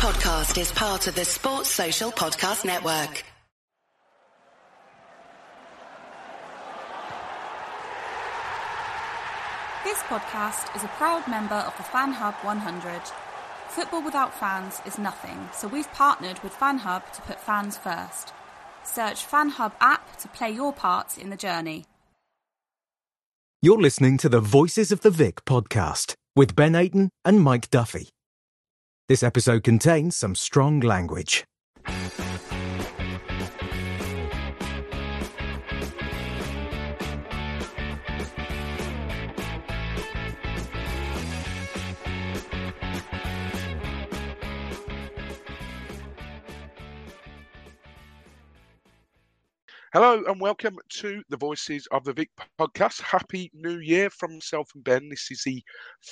podcast is part of the Sports Social Podcast Network. This podcast is a proud member of the Fan Hub 100. Football without fans is nothing, so we've partnered with Fan Hub to put fans first. Search Fan Hub app to play your part in the journey. You're listening to the Voices of the Vic podcast with Ben Aiton and Mike Duffy. This episode contains some strong language. Hello and welcome to the Voices of the Vic podcast. Happy New Year from myself and Ben. This is the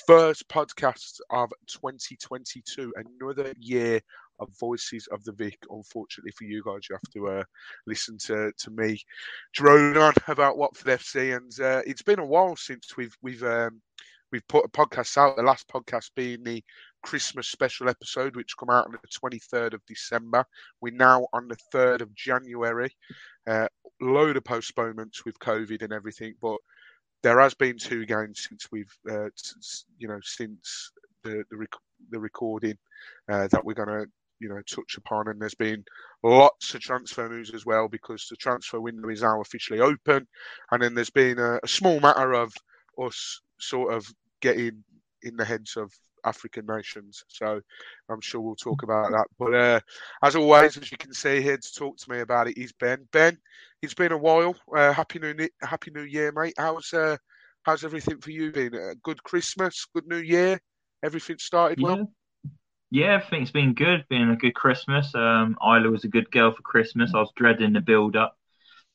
first podcast of 2022, another year of Voices of the Vic. Unfortunately for you guys, you have to uh, listen to, to me drone on about Watford FC, and uh, it's been a while since we've we've um, we've put a podcast out. The last podcast being the Christmas special episode, which come out on the 23rd of December. We're now on the 3rd of January. Uh, load of postponements with COVID and everything, but there has been two games since we've, uh, since, you know, since the the, rec- the recording uh, that we're going to, you know, touch upon. And there's been lots of transfer moves as well because the transfer window is now officially open. And then there's been a, a small matter of us sort of getting in the heads of African nations. So I'm sure we'll talk about that. But uh, as always, as you can see here to talk to me about it is Ben. Ben, it's been a while. Uh, happy new Happy New Year, mate. How's uh, how's everything for you been? A good Christmas, good New Year. Everything started well. Yeah. Yeah, everything's been good. Been a good Christmas. Um, Isla was a good girl for Christmas. I was dreading the build up.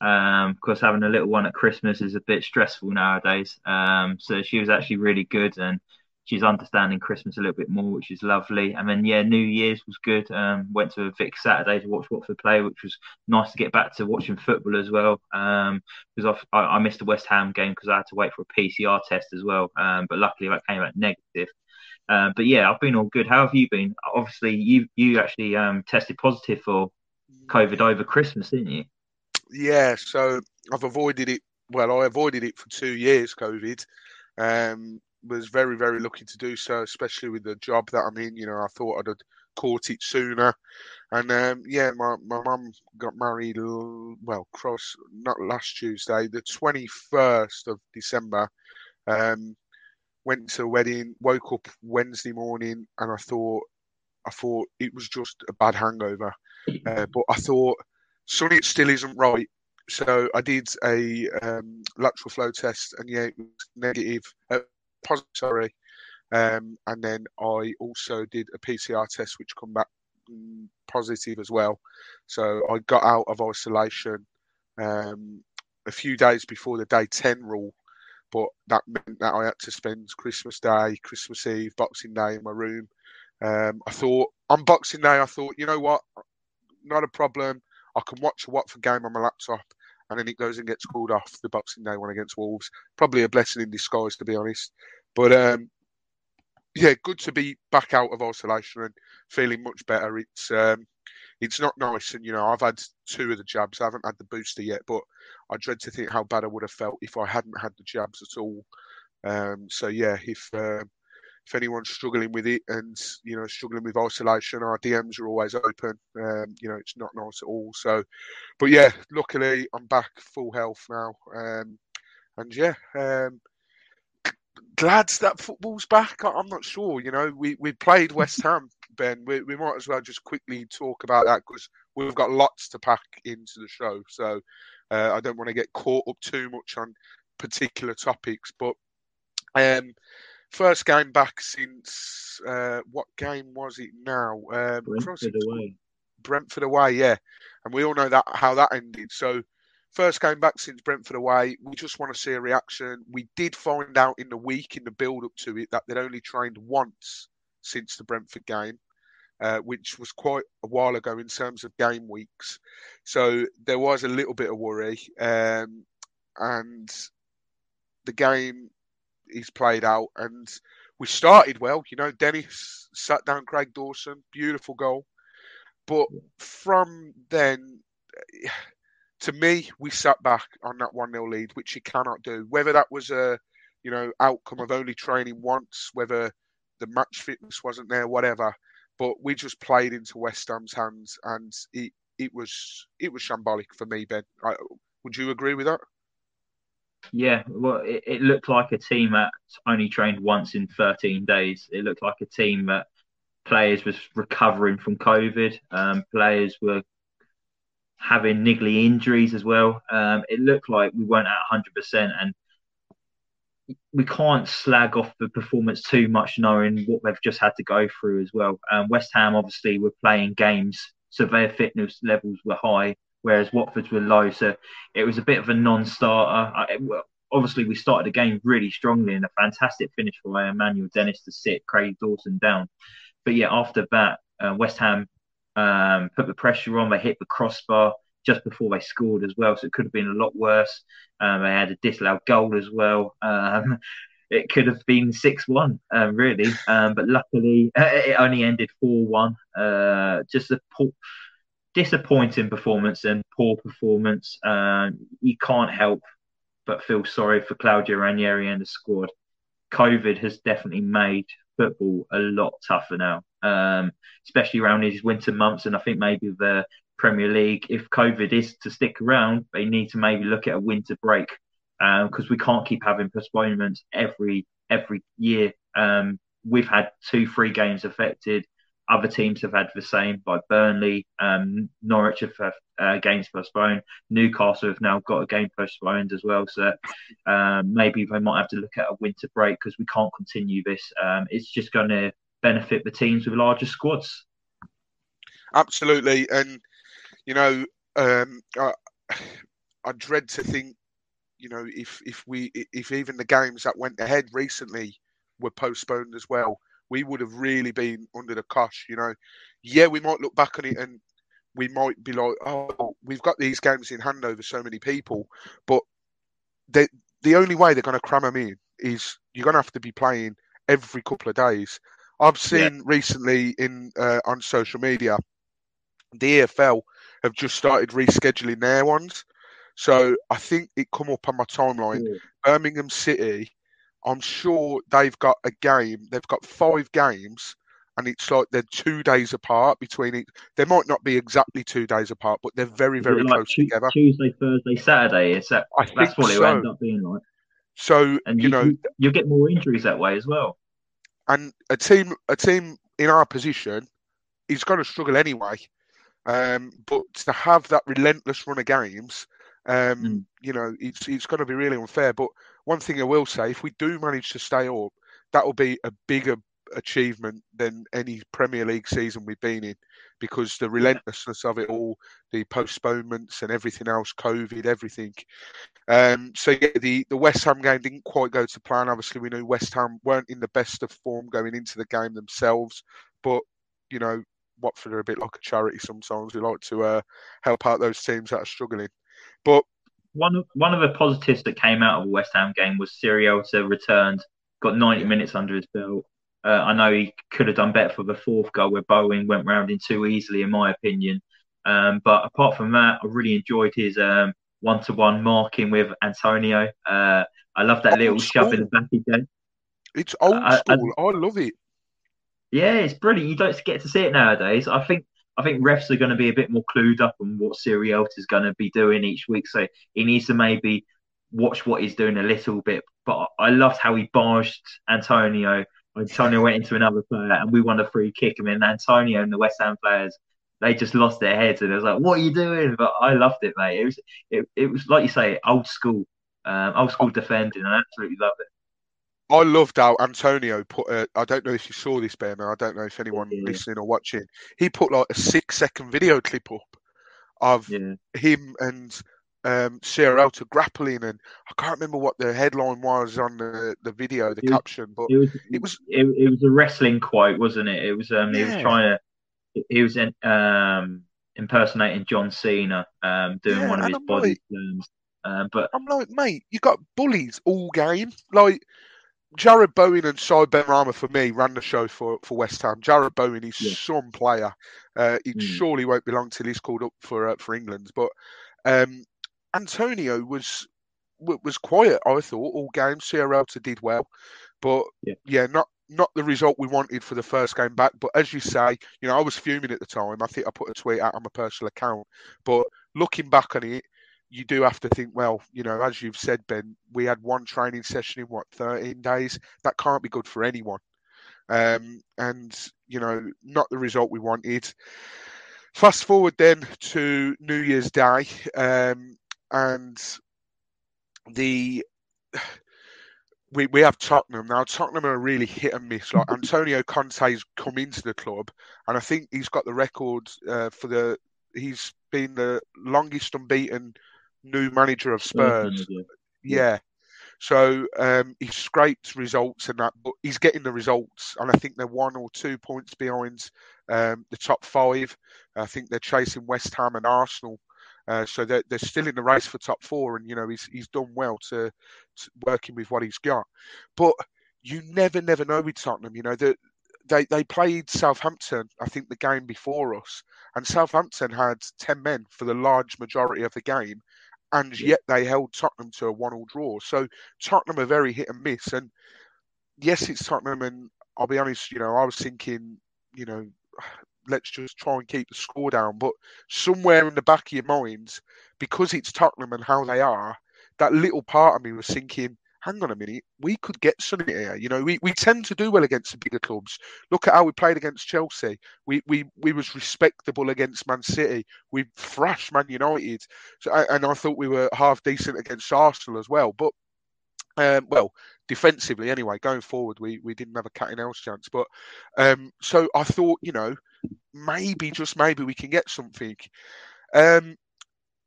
Um, course, having a little one at Christmas is a bit stressful nowadays. Um, so she was actually really good, and she's understanding Christmas a little bit more, which is lovely. And then yeah, New Year's was good. Um, went to a Vic Saturday to watch Watford play, which was nice to get back to watching football as well. Um, because I, I missed the West Ham game because I had to wait for a PCR test as well. Um, but luckily that came out negative. Um, but yeah, I've been all good. How have you been? Obviously, you you actually um, tested positive for COVID over Christmas, didn't you? Yeah, so I've avoided it. Well, I avoided it for two years, COVID. Um, was very, very lucky to do so, especially with the job that I'm in. You know, I thought I'd have caught it sooner. And um, yeah, my my mum got married. Well, cross not last Tuesday, the 21st of December. Um, went to a wedding, woke up Wednesday morning, and I thought, I thought it was just a bad hangover. Uh, but I thought something still isn't right. So I did a um, lateral flow test, and yeah, it was negative. Uh, positive, sorry. Um, and then I also did a PCR test, which come back mm, positive as well. So I got out of isolation um, a few days before the day 10 rule, but that meant that I had to spend Christmas Day, Christmas Eve, Boxing Day in my room. Um, I thought on Boxing Day, I thought, you know what, not a problem. I can watch a Watford game on my laptop, and then it goes and gets called off the Boxing Day one against Wolves. Probably a blessing in disguise, to be honest. But um, yeah, good to be back out of isolation and feeling much better. It's um, it's not nice, and you know I've had two of the jabs. I haven't had the booster yet, but I dread to think how bad I would have felt if I hadn't had the jabs at all. Um, so yeah, if uh, if anyone's struggling with it and you know struggling with isolation, our DMs are always open. Um, you know, it's not nice at all. So, but yeah, luckily I'm back full health now, um, and yeah, um, glad that football's back. I'm not sure. You know, we we played West Ham, Ben. We we might as well just quickly talk about that because we've got lots to pack into the show. So uh, I don't want to get caught up too much on particular topics, but. Um, first game back since uh, what game was it now? Um, Brentford away. Brentford away, yeah, and we all know that how that ended. So first game back since Brentford away. We just want to see a reaction. We did find out in the week in the build up to it that they'd only trained once since the Brentford game. Uh, which was quite a while ago in terms of game weeks. So there was a little bit of worry. Um, and the game is played out, and we started well. You know, Dennis sat down Craig Dawson, beautiful goal. But from then, to me, we sat back on that 1 0 lead, which you cannot do. Whether that was a you know outcome of only training once, whether the match fitness wasn't there, whatever. But we just played into West Ham's hands, and it it was it was shambolic for me, Ben. I, would you agree with that? Yeah, well, it, it, looked like a team that only trained once in 13 days. It looked like a team that players was recovering from COVID. Um, players were having niggly injuries as well. Um, it looked like we weren't at 100%, and we can't slag off the performance too much, knowing what they've just had to go through as well. Um, West Ham obviously were playing games, so their fitness levels were high whereas Watford's were low. So it was a bit of a non-starter. I, obviously, we started the game really strongly and a fantastic finish for Emmanuel Dennis to sit Craig Dawson down. But yeah, after that, uh, West Ham um, put the pressure on. They hit the crossbar just before they scored as well, so it could have been a lot worse. Um, they had a disallowed goal as well. Um, it could have been 6 1, um, really. Um, but luckily, it only ended 4 1. Uh, just a poor, disappointing performance and poor performance. Uh, you can't help but feel sorry for Claudio Ranieri and the squad. COVID has definitely made football a lot tougher now, um, especially around these winter months. And I think maybe the Premier League, if COVID is to stick around, they need to maybe look at a winter break because um, we can't keep having postponements every every year. Um, we've had two, three games affected. Other teams have had the same, like Burnley, um, Norwich have had uh, games postponed. Newcastle have now got a game postponed as well. So um, maybe they might have to look at a winter break because we can't continue this. Um, it's just going to benefit the teams with larger squads. Absolutely, and you know, um, I, I dread to think, you know, if if we if even the games that went ahead recently were postponed as well we would have really been under the cosh. You know, yeah, we might look back on it and we might be like, oh, we've got these games in hand over so many people, but they, the only way they're going to cram them in is you're going to have to be playing every couple of days. I've seen yeah. recently in uh, on social media, the EFL have just started rescheduling their ones. So I think it come up on my timeline. Yeah. Birmingham City I'm sure they've got a game. They've got five games, and it's like they're two days apart between it. They might not be exactly two days apart, but they're very, very like close together. Tuesday, Thursday, Saturday. Is that? I that's what so. it ends up being like. So and you, you know, you get more injuries that way as well. And a team, a team in our position, is going to struggle anyway. Um, but to have that relentless run of games, um, mm. you know, it's it's going to be really unfair. But one thing I will say, if we do manage to stay up, that will be a bigger achievement than any Premier League season we've been in because the relentlessness of it all, the postponements and everything else, COVID, everything. Um, so yeah, the, the West Ham game didn't quite go to plan. Obviously, we knew West Ham weren't in the best of form going into the game themselves, but you know, Watford are a bit like a charity sometimes. We like to uh, help out those teams that are struggling. But one of one of the positives that came out of the West Ham game was Sierralta returned, got 90 yeah. minutes under his belt. Uh, I know he could have done better for the fourth goal where Bowen went round in too easily, in my opinion. Um, but apart from that, I really enjoyed his one to one marking with Antonio. Uh, I love that old little school. shove in the back again. It's old school. I, I, I love it. Yeah, it's brilliant. You don't get to see it nowadays. I think I think refs are going to be a bit more clued up on what Sierralta is going to be doing each week. So he needs to maybe watch what he's doing a little bit. But I loved how he barged Antonio. Antonio went into another player and we won a free kick. I mean, Antonio and the West Ham players, they just lost their heads and it was like, what are you doing? But I loved it, mate. It was, it, it was like you say, old school, um, old school defending. I absolutely loved it. I loved how Antonio put. A, I don't know if you saw this, Ben. I don't know if anyone yeah. listening or watching. He put like a six-second video clip up of yeah. him and um, Sierralta grappling, and I can't remember what the headline was on the, the video, the it caption, but it was it was it, it, was a wrestling quote, wasn't it? It was um, yeah. he was trying to he was in, um impersonating John Cena, um, doing yeah, one of his body like, Um, but I'm like, mate, you got bullies all game, like Jarrod Bowen and Said Benrahma for me ran the show for, for West Ham. Jarrod Bowen is yeah. some player. Uh, he mm. surely won't be long till he's called up for uh, for England. But um, Antonio was was quiet. I thought all games. Sierralta did well, but yeah. yeah, not not the result we wanted for the first game back. But as you say, you know, I was fuming at the time. I think I put a tweet out on my personal account. But looking back on it, you do have to think, well, you know, as you've said, Ben, we had one training session in what 13 days. That can't be good for anyone. Um, and you know, not the result we wanted. Fast forward then to New Year's Day, um, and the we, we have Tottenham now. Tottenham are really hit and miss. Like Antonio Conte's come into the club, and I think he's got the record uh, for the. He's been the longest unbeaten new manager of Spurs. Yeah. yeah. So um, he scraped results and that, but he's getting the results, and I think they're one or two points behind um, the top five. I think they're chasing West Ham and Arsenal, uh, so they're, they're still in the race for top four. And you know he's he's done well to, to working with what he's got, but you never never know with Tottenham. You know that they they played Southampton, I think the game before us, and Southampton had ten men for the large majority of the game, and yet they held Tottenham to a one-all draw. So Tottenham are very hit and miss. And yes, it's Tottenham, and I'll be honest, you know, I was thinking, you know, let's just try and keep the score down. But somewhere in the back of your minds, because it's Tottenham and how they are, that little part of me was thinking, hang on a minute, we could get something here. You know, we, we tend to do well against the bigger clubs. Look at how we played against Chelsea. We we we was respectable against Man City. We thrashed Man United, so, and I thought we were half decent against Arsenal as well. But um, well, defensively anyway, going forward, we, we didn't have a cat in else chance. But um, so I thought, you know, maybe just maybe we can get something. Um,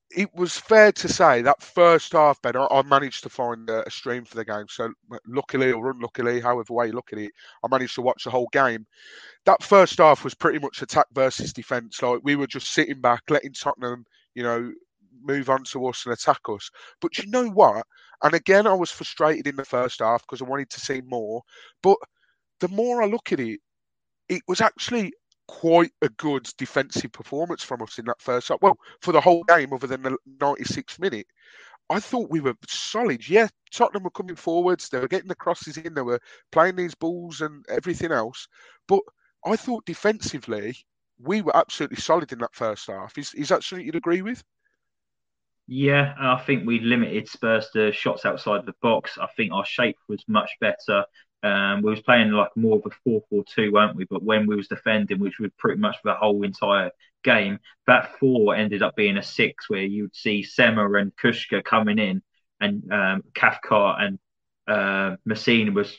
it was fair to say that first half, Ben, I, I managed to find a, a, stream for the game. So luckily or unluckily, however way you look at it, I managed to watch the whole game. That first half was pretty much attack versus defence. Like we were just sitting back, letting Tottenham, you know, move on to us and attack us. But you know what? And again, I was frustrated in the first half because I wanted to see more. But the more I look at it, it was actually quite a good defensive performance from us in that first half. Well, for the whole game, other than the 96th minute, I thought we were solid. Yeah, Tottenham were coming forwards, they were getting the crosses in, they were playing these balls and everything else. But I thought defensively, we were absolutely solid in that first half. Is, is that something you'd agree with? Yeah, I think we limited Spurs to shots outside the box. I think our shape was much better. Um, we was playing like more of a 4-4-2, weren't we? But when we was defending, which was pretty much the whole entire game, that four ended up being a six, where you'd see Sema and Kucka coming in, and um, and uh, Masina was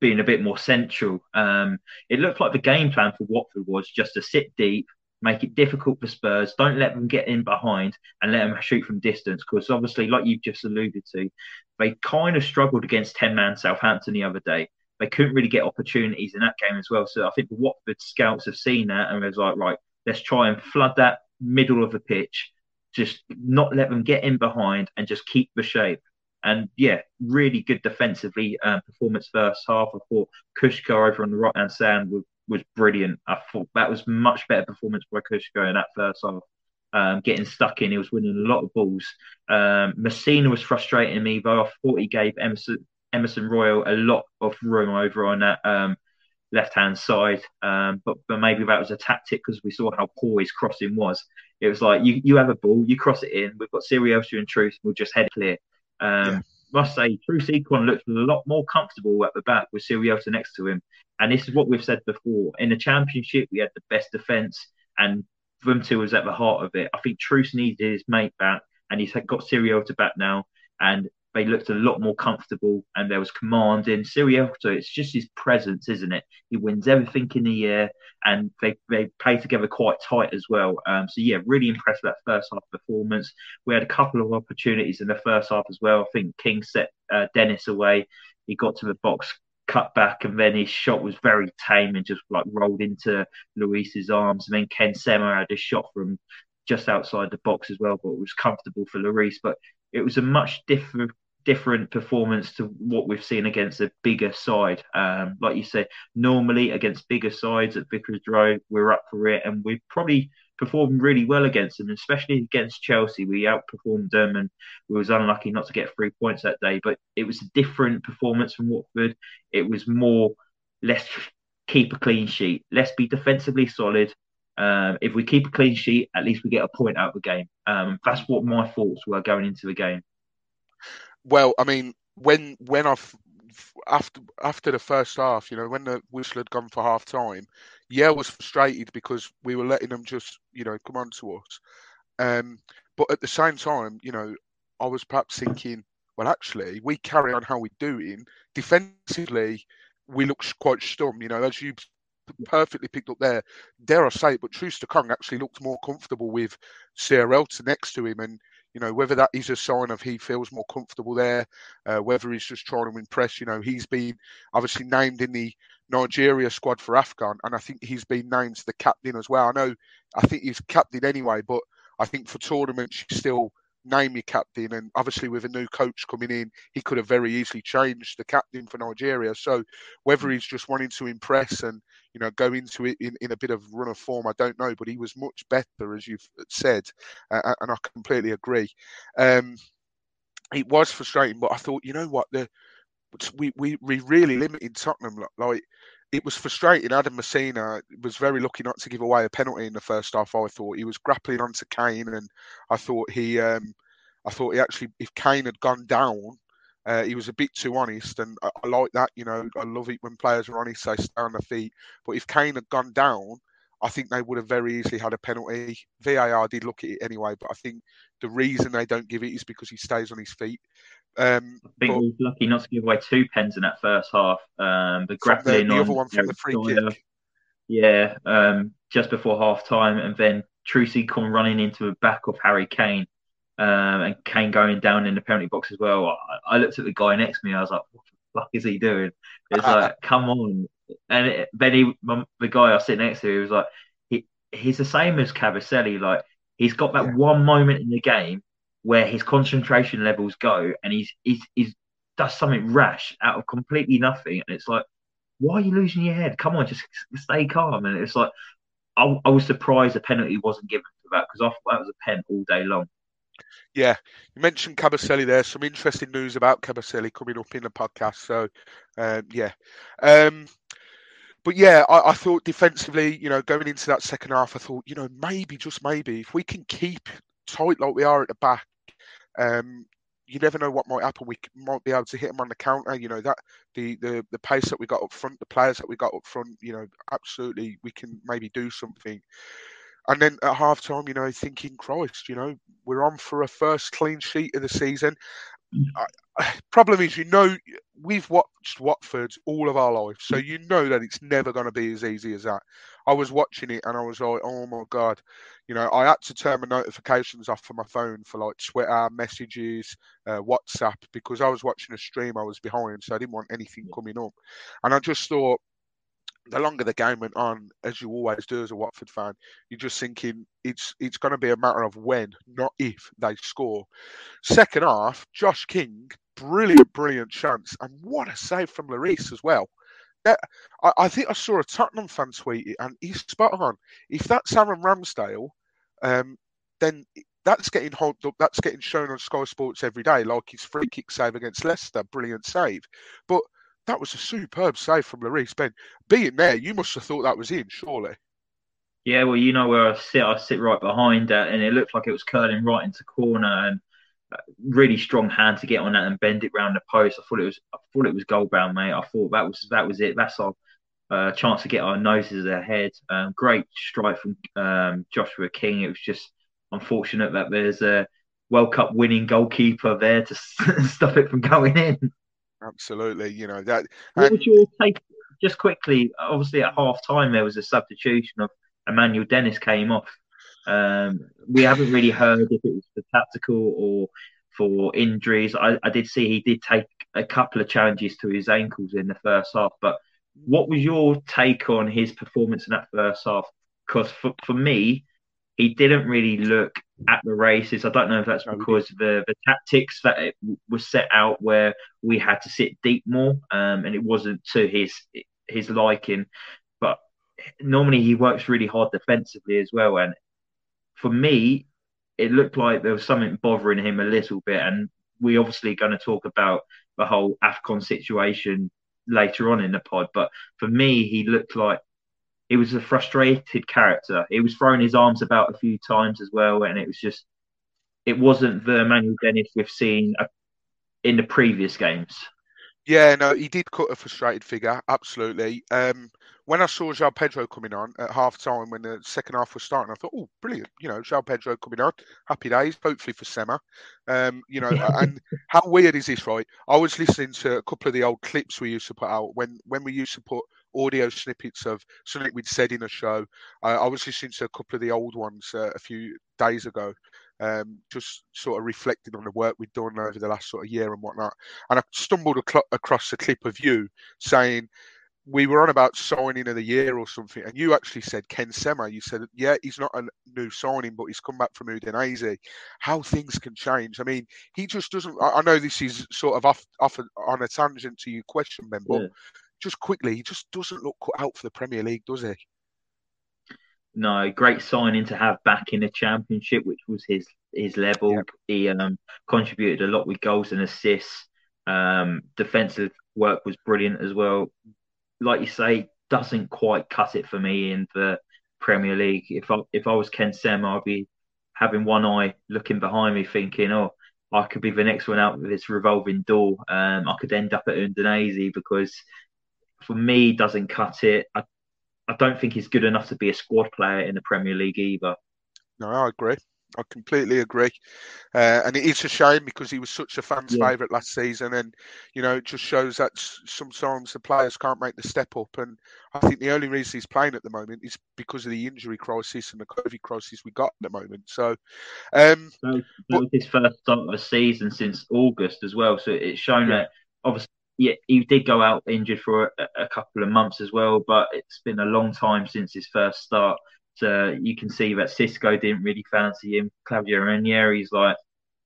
being a bit more central. Um, it looked like the game plan for Watford was just to sit deep, make it difficult for Spurs. Don't let them get in behind and let them shoot from distance. Because obviously, like you've just alluded to, they kind of struggled against 10 man Southampton the other day. They couldn't really get opportunities in that game as well. So I think the Watford scouts have seen that and was like, right, let's try and flood that middle of the pitch, just not let them get in behind and just keep the shape. And yeah, really good defensively uh, performance first half. I thought Kucka over on the right hand side was, was brilliant. I thought that was much better performance by Kucka in that first half. Um, getting stuck in, he was winning a lot of balls. Um, Masina was frustrating me, though. I thought he gave Emerson Emerson Royal a lot of room over on that um, left hand side. Um, but, but maybe that was a tactic because we saw how poor his crossing was. It was like you, you have a ball, you cross it in. We've got Sierralta and Troost, we'll just head clear. Um, yeah. Must say, Troost-Ekong looked a lot more comfortable at the back with Sierralta next to him. And this is what we've said before. In the championship, we had the best defence, and Vumtil was at the heart of it. I think Troost needed his mate back, and he's got Sierralta back now. And they looked a lot more comfortable and there was command in Sierralta. It's just his presence, isn't it? He wins everything in the air and they, they play together quite tight as well. Um, so, yeah, really impressed with that first half performance. We had a couple of opportunities in the first half as well. I think King set uh, Dennis away. He got to the box, cut back, and then his shot was very tame and just like rolled into Lloris's arms. And then Ken Sema had a shot from just outside the box as well, but it was comfortable for Lloris. But it was a much different different performance to what we've seen against a bigger side. Um, like you said, normally against bigger sides at Vicarage Road, we're up for it, and we probably performed really well against them, especially against Chelsea. We outperformed them, and we was unlucky not to get three points that day. But it was a different performance from Watford. It was more let's keep a clean sheet, let's be defensively solid. Um, if we keep a clean sheet, at least we get a point out of the game. Um, that's what my thoughts were going into the game. Well, I mean, when when I've after after the first half, you know, when the whistle had gone for half time, yeah, was frustrated because we were letting them just, you know, come on to us. Um, but at the same time, you know, I was perhaps thinking, well, actually, we carry on how we're doing defensively. We look quite stum, you know, as you perfectly picked up there. Dare I say it, but Troost-Ekong actually looked more comfortable with Sierralta next to him, and you know, whether that is a sign of he feels more comfortable there, uh, whether he's just trying to impress. You know, he's been obviously named in the Nigeria squad for AFCON, and I think he's been named the captain as well. I know, I think he's captain anyway, but I think for tournaments, you still name your captain. And obviously, with a new coach coming in, he could have very easily changed the captain for Nigeria. So, whether he's just wanting to impress and you know go into it in, in a bit of run of form, I don't know. But he was much better, as you've said, uh, and I completely agree. Um, it was frustrating, but I thought, you know what, the we we, we really limited Tottenham. Like it was frustrating. Adam Masina was very lucky not to give away a penalty in the first half. I thought he was grappling onto Kane, and I thought he, um, I thought he actually, if Kane had gone down, uh, he was a bit too honest, and I, I, like that. You know, I love it when players are honest, they stay on their feet. But if Kane had gone down, I think they would have very easily had a penalty. VAR did look at it anyway, but I think the reason they don't give it is because he stays on his feet. Um, I think but, he was lucky not to give away two pens in that first half. Um, the grappling the, the other one from the free kick. Yeah, um, just before half time, and then Trucy come running into the back of Harry Kane, um, and Kane going down in the penalty box as well. I, I, looked at the guy next to me. I was like, "What the fuck is he doing?" It's like, "Come on!" And it, then he, the guy I was sitting next to, he was like, "He he's the same as Kabasele. Like he's got that yeah. one moment in the game where his concentration levels go and he's he's, he's does something rash out of completely nothing and it's like why are you losing your head come on just stay calm and it's like I, I was surprised the penalty wasn't given for that because I thought that was a pen all day long yeah, you mentioned Kabasele there. Some interesting news about Kabasele coming up in the podcast. So, um, yeah. Um, but yeah, I, I, thought defensively, you know, going into that second half, I thought, you know, maybe, just maybe, if we can keep tight like we are at the back, um, you never know what might happen. We might be able to hit them on the counter. You know that the the the pace that we got up front, the players that we got up front. You know, absolutely, we can maybe do something. And then at half time, you know, thinking, Christ, you know, we're on for a first clean sheet of the season. Mm. I, problem is, you know, we've watched Watford all of our lives, so you know that it's never going to be as easy as that. I was watching it and I was like, oh my god, you know, I had to turn my notifications off for my phone for like Twitter messages, uh, WhatsApp because I was watching a stream I was behind, so I didn't want anything coming up. And I just thought, the longer the game went on, as you always do as a Watford fan, you're just thinking it's it's going to be a matter of when, not if they score. Second half, Josh King, brilliant, brilliant chance, and what a save from Lloris as well. I, I, think I saw a Tottenham fan tweet it, and he's spot on. If that's Aaron Ramsdale, um, then that's getting hold up. That's getting shown on Sky Sports every day, like his free kick save against Leicester, brilliant save. But that was a superb save from Lloris Ben. Being there, you must have thought that was in, surely. Yeah, well, you know where I sit. I sit right behind that, and it looked like it was curling right into corner. And really strong hand to get on that and bend it round the post. I thought it was I thought it was goal bound, mate. I thought that was that was it. That's our uh, chance to get our noses ahead. Um, great strike from um, Joshua King. It was just unfortunate that there's a World Cup winning goalkeeper there to stop it from going in. Absolutely, you know that. What was your take? Just quickly, obviously at half time there was a substitution of Emmanuel Dennis came off. Um, we haven't really heard if it was for tactical or for injuries. I, I, did see he did take a couple of challenges to his ankles in the first half. But what was your take on his performance in that first half? Because for, for me, he didn't really look at the races. I don't know if that's because the the tactics that it was set out where we had to sit deep more, um, and it wasn't to his his liking. But normally he works really hard defensively as well, and for me, it looked like there was something bothering him a little bit. And we're obviously going to talk about the whole Afcon situation later on in the pod. But for me, he looked like he was a frustrated character. He was throwing his arms about a few times as well, and it was just it wasn't the Manuel Dennis we've seen uh, in the previous games. Yeah, no, he did cut a frustrated figure, absolutely. Um, when I saw João Pedro coming on at half time when the second half was starting, I thought, oh, brilliant. You know, João Pedro coming on. Happy days, hopefully for Sema. Um, you know, and how weird is this, right? I was listening to a couple of the old clips we used to put out when, when we used to put audio snippets of something we'd said in a show. I, I was listening to a couple of the old ones uh, a few days ago, um, just sort of reflecting on the work we'd done over the last sort of year and whatnot. And I stumbled ac- across a clip of you saying we were on about signing of the year or something, and you actually said Ken Sema. You said, yeah, he's not a new signing, but he's come back from Udinese. How things can change. I mean, he just doesn't. I, I know this is sort of off, off on a tangent to your question, Ben, but yeah. Just quickly, he just doesn't look cut out for the Premier League, does he? no, great signing to have back in the championship, which was his his level. Yep. He um, contributed a lot with goals and assists. Um, defensive work was brilliant as well. Like you say, doesn't quite cut it for me in the Premier League. If I if I was Ken Sem, I'd be having one eye looking behind me, thinking, "Oh, I could be the next one out with this revolving door. Um, I could end up at Udinese because for me, doesn't cut it. I I don't think he's good enough to be a squad player in the Premier League either. No, I agree. I completely agree. Uh, and it is a shame because he was such a fan's yeah. favourite last season. And, you know, it just shows that sometimes the players can't make the step up. And I think the only reason he's playing at the moment is because of the injury crisis and the COVID crisis we got at the moment. So, um, that was his first start of the season since August as well. So it's shown yeah. that obviously yeah, he did go out injured for a, a, couple of months as well, but it's been a long time since his first start. So you can see that Xisco didn't really fancy him. Claudio Ranieri's like,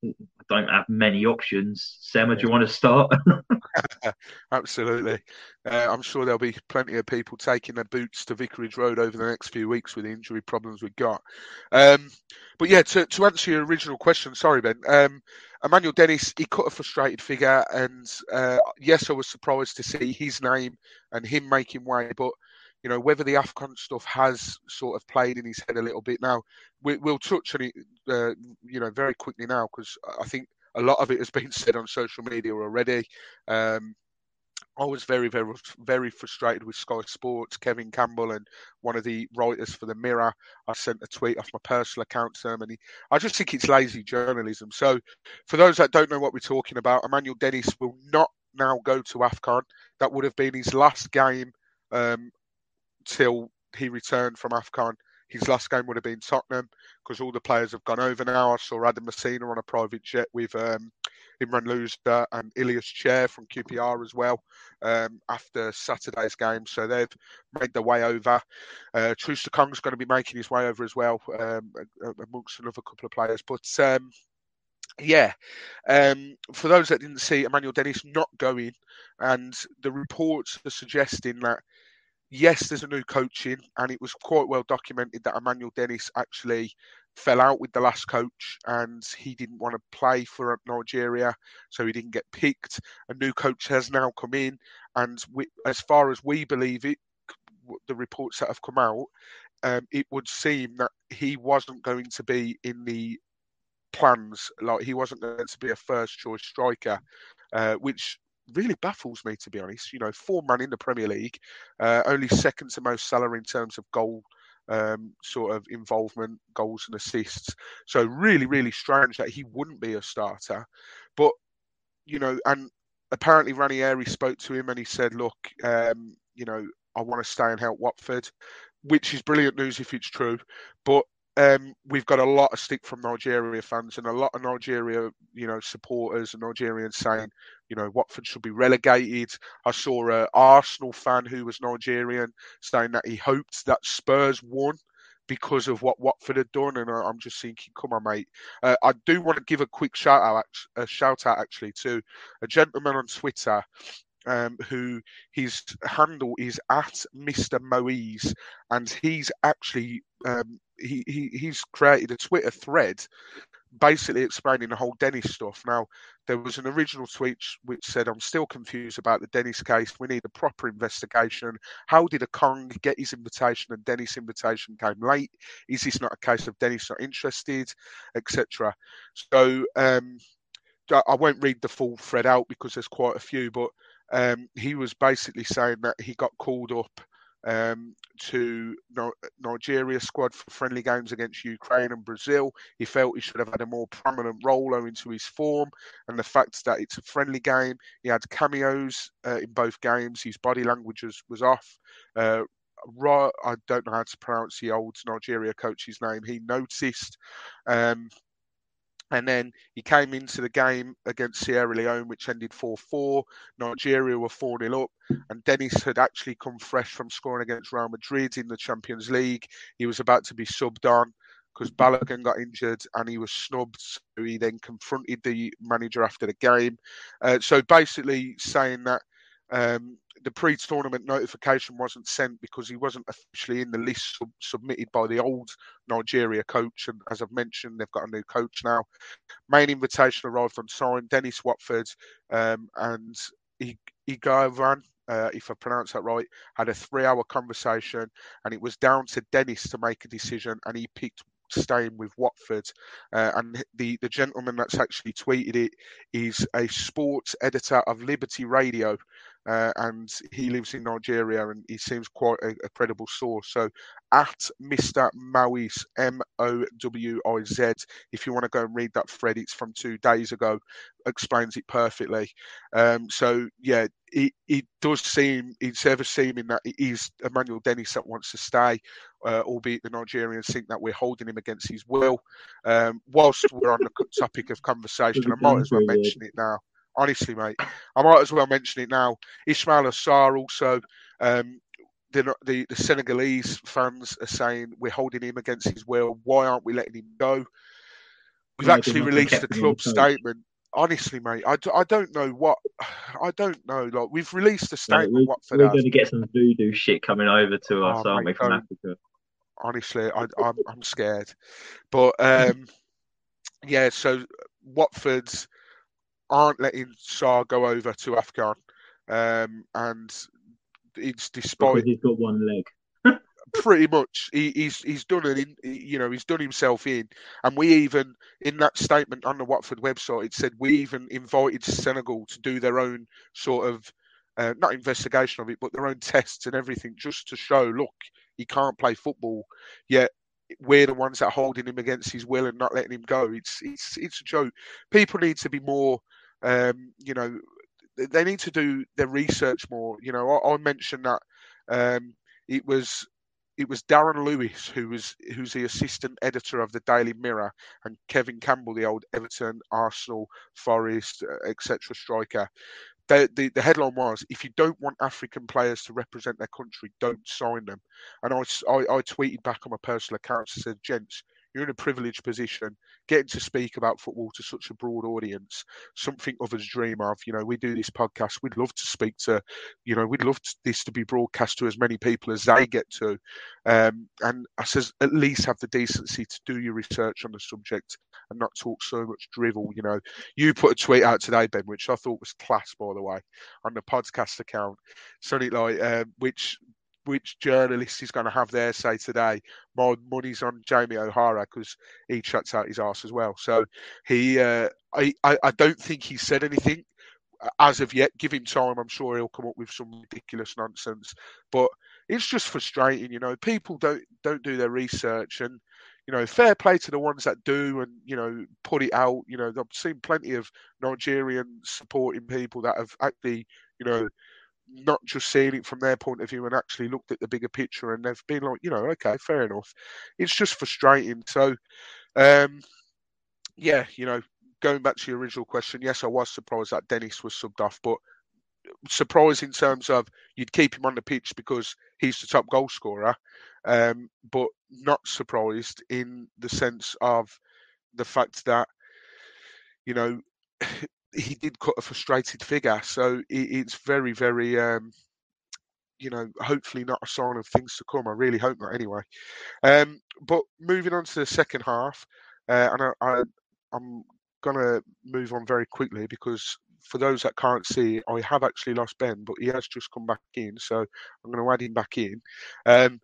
I don't have many options. Sema, do you want to start? Absolutely. Uh, I'm sure there'll be plenty of people taking their boots to Vicarage Road over the next few weeks with the injury problems we've got. Um, but yeah, to, to answer your original question, sorry, Ben. Um, Emmanuel Dennis, he cut a frustrated figure, and uh, yes, I was surprised to see his name and him making way. But you know whether the Afcon stuff has sort of played in his head a little bit. Now we, will touch on it, uh, you know, very quickly now because I think a lot of it has been said on social media already. Um, I was very, very, very frustrated with Sky Sports, Kevin Campbell, and one of the writers for the Mirror. I sent a tweet off my personal account to him, and he, I just think it's lazy journalism. So, for those that don't know what we're talking about, Emmanuel Dennis will not now go to AFCON. That would have been his last game um, till he returned from AFCON. His last game would have been Tottenham because all the players have gone over now. I saw Adam Masina on a private jet with um, Imran Louza and Ilias Chair from QPR as well um, after Saturday's game. So they've made their way over. Uh, Troost-Ekong's going to be making his way over as well, um, amongst another couple of players. But um, yeah, um, for those that didn't see Emmanuel Dennis not going, and the reports are suggesting that yes, there's a new coaching, and it was quite well documented that Emmanuel Dennis actually fell out with the last coach and he didn't want to play for Nigeria, so he didn't get picked. A new coach has now come in, and we, as far as we believe it, the reports that have come out, um, it would seem that he wasn't going to be in the plans, like he wasn't going to be a first choice striker, uh, which really baffles me to be honest. You know, four man in the Premier League, uh, only second to Mo Salah in terms of goal um, sort of involvement, goals and assists. So really, really strange that he wouldn't be a starter. But you know, and apparently Ranieri spoke to him and he said, "Look, um, you know, I want to stay and help Watford," which is brilliant news if it's true. But um, we've got a lot of stick from Nigeria fans and a lot of Nigeria, you know, supporters and Nigerians saying, you know, Watford should be relegated. I saw a Arsenal fan who was Nigerian saying that he hoped that Spurs won because of what Watford had done. And I, am just thinking, come on, mate. Uh, I do want to give a quick shout out, a shout out actually to a gentleman on Twitter um, who his handle is at Mr. Mowiz, and he's actually um, he, he he's created a Twitter thread basically explaining the whole Dennis stuff. Now, there was an original tweet which said, I'm still confused about the Dennis case. We need a proper investigation. How did Ekong get his invitation and Dennis' invitation came late? Is this not a case of Dennis not interested, etc.? So, um, I won't read the full thread out because there's quite a few, but um, he was basically saying that he got called up um, to Nigeria squad for friendly games against Ukraine and Brazil. He felt he should have had a more prominent role owing to his form and the fact that it's a friendly game. He had cameos uh, in both games. His body language was, was off. Uh, I don't know how to pronounce the old Nigeria coach's name. He noticed. Um, and then he came into the game against Sierra Leone, which ended 4 4. Nigeria were 4 0 up. And Dennis had actually come fresh from scoring against Real Madrid in the Champions League. He was about to be subbed on because Balogun got injured and he was snubbed. So he then confronted the manager after the game. Uh, so basically saying that um, the pre-tournament notification wasn't sent because he wasn't officially in the list sub- submitted by the old Nigeria coach. And as I've mentioned, they've got a new coach now. Main invitation arrived on time. Dennis Watford um, and Eguavoen, uh, if I pronounce that right, had a three-hour conversation, and it was down to Dennis to make a decision, and he picked staying with Watford. Uh, and the, the gentleman that's actually tweeted it is a sports editor of Liberty Radio uh, and he lives in Nigeria, and he seems quite a, a credible source. So, at Mr. Mowiz, M O W I Z, if you want to go and read that thread, it's from two days ago, explains it perfectly. Um, so, yeah, it, it does seem, it's ever seeming that it is Emmanuel Dennis that wants to stay, uh, albeit the Nigerians think that we're holding him against his will. Um, whilst we're on the topic of conversation, I might as well mention it now honestly, mate. I might as well mention it now. Ismaila Sarr also. Um, the, the, the Senegalese fans are saying we're holding him against his will. Why aren't we letting him go? We've yeah, actually released a club statement. Honestly, mate, I, I don't know what I don't know. Like we've released a statement. No, we're, we're going to get some voodoo shit coming over to us, oh, aren't we, from Africa? Honestly, I, I'm I'm scared, but um, yeah. So Watford's aren't letting Sarr go over to AFCON, um, and it's despite he's got one leg. pretty much, he, he's he's done it. In, you know, he's done himself in, and we even in that statement on the Watford website, it said we even invited Senegal to do their own sort of. Uh, not investigation of it, but their own tests and everything, just to show, look, he can't play football. Yet we're the ones that are holding him against his will and not letting him go. It's it's it's a joke. People need to be more um, you know, they need to do their research more. You know, I, I mentioned that um, it was it was Darren Lewis who was who's the assistant editor of the Daily Mirror, and Kevin Campbell, the old Everton, Arsenal, Forest, uh, etc. striker. The, the, the, headline was, if you don't want African players to represent their country, don't sign them. And I, I, I tweeted back on my personal account, I said, gents, you're in a privileged position. Getting to speak about football to such a broad audience, something others dream of. You know, we do this podcast. We'd love to speak to, you know, we'd love to, this to be broadcast to as many people as they get to. Um, and I says, at least have the decency to do your research on the subject and not talk so much drivel. You know, you put a tweet out today, Ben, which I thought was class, by the way, on the podcast account. Something like, um, which which journalist is going to have their say today. My money's on Jamie O'Hara because he shuts out his ass as well. So he, uh, I, I don't think he said anything as of yet. Give him time. I'm sure he'll come up with some ridiculous nonsense. But it's just frustrating, you know. People don't don't do their research, and you know, fair play to the ones that do, and you know, put it out. You know, I've seen plenty of Nigerian supporting people that have actually, you know not just seeing it from their point of view and actually looked at the bigger picture and they've been like, you know, okay, fair enough. It's just frustrating. So, um, yeah, you know, going back to your original question, yes, I was surprised that Dennis was subbed off, but surprised in terms of you'd keep him on the pitch because he's the top goal scorer. um, but not surprised in the sense of the fact that you know he did cut a frustrated figure, so it's very, very, um, you know, hopefully not a sign of things to come. I really hope not, anyway. Um, but moving on to the second half, uh, and I, I, I'm gonna move on very quickly because for those that can't see, I have actually lost Ben, but he has just come back in, so I'm going to add him back in. Um,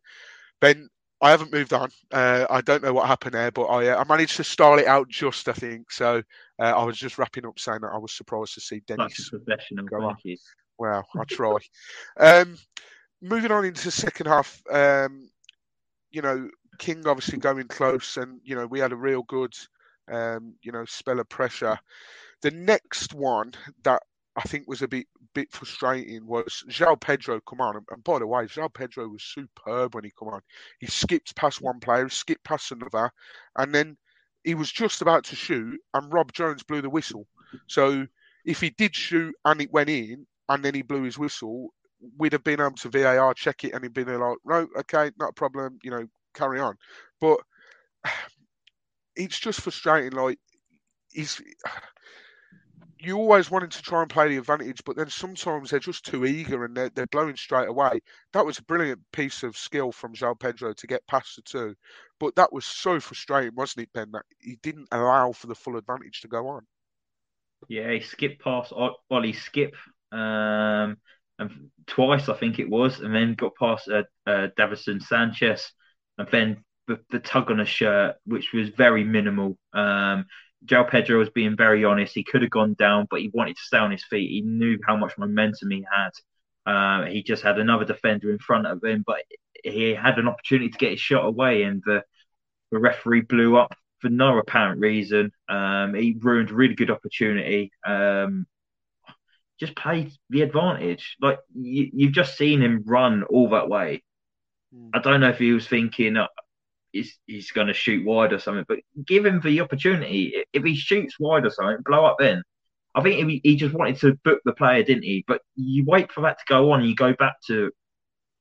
ben, I haven't moved on. Uh, I don't know what happened there, but I, uh, I managed to style it out just, I think. So uh, I was just wrapping up saying that I was surprised to see Dennis professional. Go on. You. Wow, I try. um, moving on into the second half, um, you know, King obviously going close, and you know we had a real good, um, you know, spell of pressure. The next one that I think was a bit bit frustrating was João Pedro come on. And, by the way, João Pedro was superb when he come on. He skipped past one player, skipped past another, and then he was just about to shoot, and Rob Jones blew the whistle. So if he did shoot and it went in, and then he blew his whistle, we'd have been able to VAR check it, and he'd been like, no, okay, not a problem, you know, carry on. But it's just frustrating. Like he's you always wanted to try and play the advantage, but then sometimes they're just too eager and they're, they're blowing straight away. That was a brilliant piece of skill from João Pedro to get past the two, but that was so frustrating, wasn't it, Ben? That he didn't allow for the full advantage to go on. Yeah, he skipped past Ollie Skipp, um, and twice I think it was, and then got past uh, uh, Davinson Sanchez, and then the, the tug on a shirt, which was very minimal. Um, João Pedro was being very honest. He could have gone down, but he wanted to stay on his feet. He knew how much momentum he had. Uh, he just had another defender in front of him, but he had an opportunity to get his shot away, and the, the referee blew up for no apparent reason. Um, he ruined a really good opportunity. Um, just played the advantage. Like you, have just seen him run all that way. Mm. I don't know if he was thinking, he's he's going to shoot wide or something. But give him the opportunity. If he shoots wide or something, blow up in. I think he, he just wanted to book the player, didn't he? But you wait for that to go on. You go back to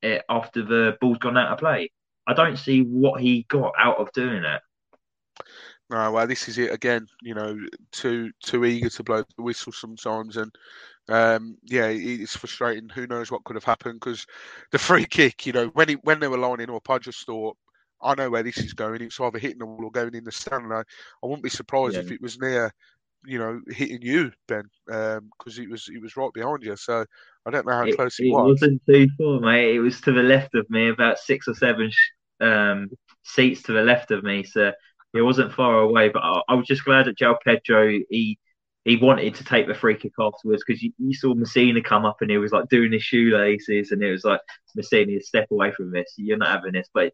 it after the ball's gone out of play. I don't see what he got out of doing it. No, well, this is it again. You know, too too eager to blow the whistle sometimes, and um, yeah, it's frustrating. Who knows what could have happened? Because the free kick, you know, when he, when they were lining up, I just thought I know where this is going. It's either hitting the wall or going in the stand. I, I wouldn't be surprised yeah. if it was near, you know, hitting you, Ben, because um, it was it was right behind you. So I don't know how it, close it, it was. It wasn't too far, mate. It was to the left of me, about six or seven um, seats to the left of me. So it wasn't far away. But I, I was just glad that João Pedro he he wanted to take the free kick afterwards because you, you, saw Masina come up and he was like doing his shoelaces and it was like Masina, step away from this. You're not having this. But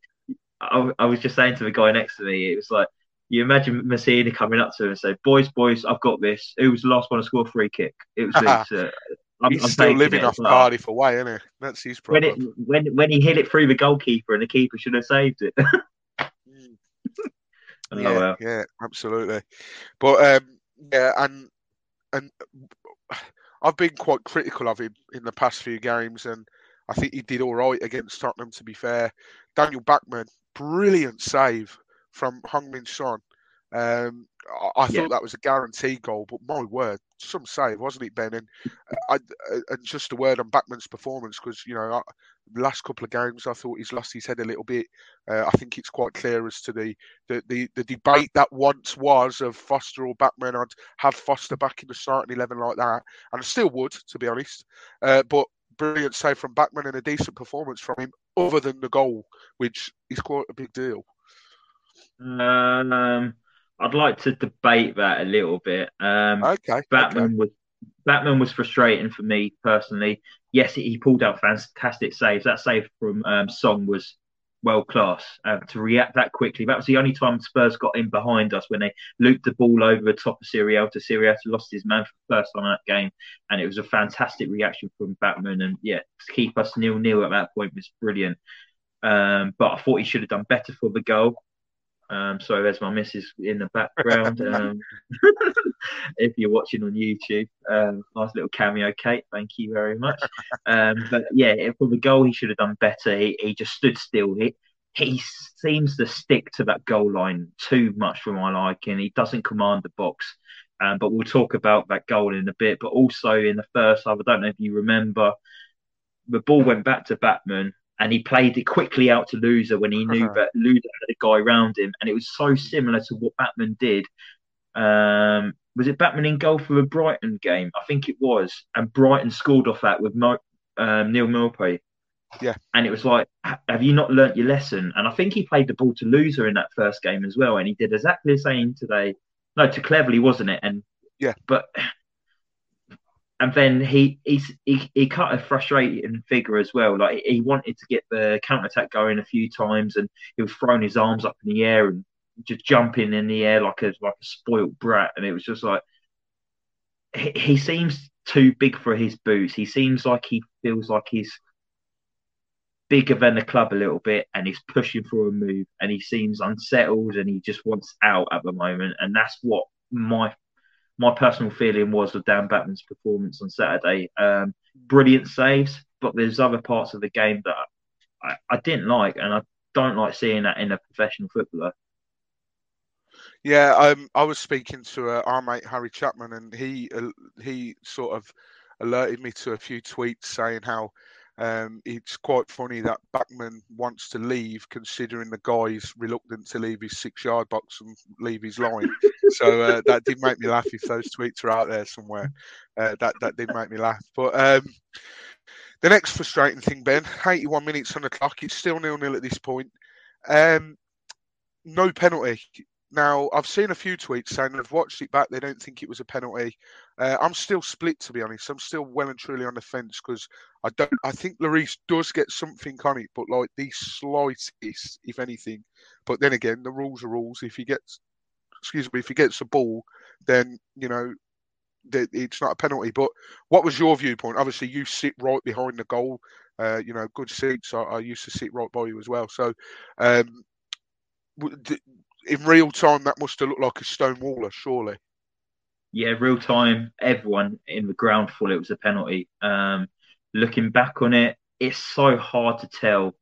I, I, was just saying to the guy next to me, it was like you imagine Masina coming up to him and say, "Boys, boys, I've got this." Who was the last one to score a free kick? It was. uh, I'm, He's I'm still living off well. Cardiff away, isn't he? That's his problem. When, it, when when he hit it through the goalkeeper and the keeper should have saved it. Mm. oh, yeah, well. yeah, absolutely. But um, yeah, and and I've been quite critical of him in the past few games, and I think he did all right against Tottenham. To be fair, Daniel Bachmann brilliant save from Heung-min Son. Um, I, I yeah. thought that was a guaranteed goal, but my word, some save, wasn't it, Ben? And, I, and just a word on Bachmann's performance because you know, last couple of games, I thought he's lost his head a little bit. Uh, I think it's quite clear as to the, the, the, the, debate that once was of Foster or Bachmann. I'd have Foster back in the starting eleven like that, and I still would, to be honest. Uh, but brilliant save from Bachmann and a decent performance from him, other than the goal, which is quite a big deal. Um, I'd like to debate that a little bit. Um, okay. Bachmann okay. was Bachmann was frustrating for me personally. Yes, he pulled out fantastic saves. That save from um, Son was world class uh, to react that quickly. That was the only time Spurs got in behind us when they looped the ball over the top of Sierralta. Sierralta lost his man for the first time in that game, and it was a fantastic reaction from Bachmann. And yeah, to keep us nil nil at that point was brilliant. Um, but I thought he should have done better for the goal. Um, sorry, there's my missus in the background. Um, if you're watching on YouTube, um, nice little cameo, Kate. Thank you very much. Um, but yeah, for the goal, he should have done better. He, he just stood still. He he seems to stick to that goal line too much for my liking. He doesn't command the box. Um, but we'll talk about that goal in a bit. But also in the first half, I don't know if you remember, the ball went back to Bachmann and he played it quickly out to Louza when he knew uh-huh. that Louza had a guy around him. And it was so similar to what Bachmann did. Um, was it Bachmann in goal for the Brighton game? I think it was. And Brighton scored off that with Mo, um, Neal Maupay. Yeah. And it was like, have you not learnt your lesson? And I think he played the ball to Louza in that first game as well. And he did exactly the same today. No, to Cleverley, wasn't it? And yeah. But and then he he he cut a frustrating figure as well. Like he wanted to get the counter attack going a few times, and he was throwing his arms up in the air and just jumping in the air like a like a spoilt brat. And it was just like he, he seems too big for his boots. He seems like he feels like he's bigger than the club a little bit and he's pushing for a move and he seems unsettled and he just wants out at the moment and that's what my my personal feeling was of Dan Bachmann's performance on Saturday. Um, brilliant saves, but there's other parts of the game that I, I didn't like and I don't like seeing that in a professional footballer. Yeah, um, I was speaking to uh, our mate Harry Chapman, and he uh, he sort of alerted me to a few tweets saying how um, it's quite funny that Bachmann wants to leave, considering the guy's reluctant to leave his six-yard box and leave his line. so uh, that did make me laugh. If those tweets are out there somewhere, uh, that that did make me laugh. But um, the next frustrating thing, Ben, 81 minutes on the clock. It's still nil-nil at this point. Um, no penalty. Now, I've seen a few tweets saying they've watched it back. They don't think it was a penalty. Uh, I'm still split, to be honest. I'm still well and truly on the fence because I don't. I think Lloris does get something on it, but like the slightest, if anything. But then again, the rules are rules. If he gets, excuse me, if he gets the ball, then you know it's not a penalty. But what was your viewpoint? Obviously, you sit right behind the goal. Uh, you know, good seats. I, I, used to sit right by you as well. So, um, in real time, that must have looked like a stone waller, surely. Yeah, real time, everyone in the ground thought it was a penalty. Um, looking back on it, it's so hard to tell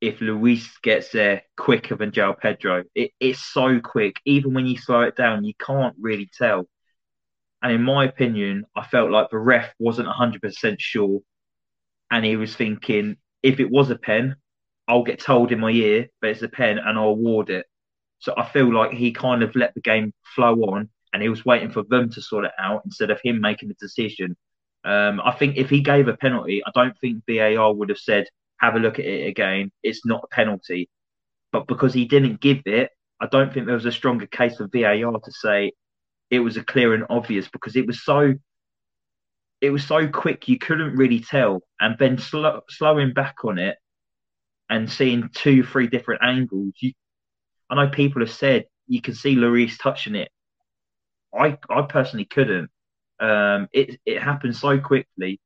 if Lloris gets there quicker than João Pedro. It, it's so quick. Even when you slow it down, you can't really tell. And in my opinion, I felt like the ref wasn't 100% sure. And he was thinking, if it was a pen, I'll get told in my ear, but it's a pen and I'll award it. So I feel like he kind of let the game flow on and he was waiting for them to sort it out instead of him making the decision. Um, I think if he gave a penalty, I don't think VAR would have said, have a look at it again. It's not a penalty. But because he didn't give it, I don't think there was a stronger case for VAR to say it was a clear and obvious because it was so it was so quick you couldn't really tell. And then slow, slowing back on it and seeing two, three different angles, you I know people have said you can see Lloris touching it. I I personally couldn't. Um, it it happened so quickly,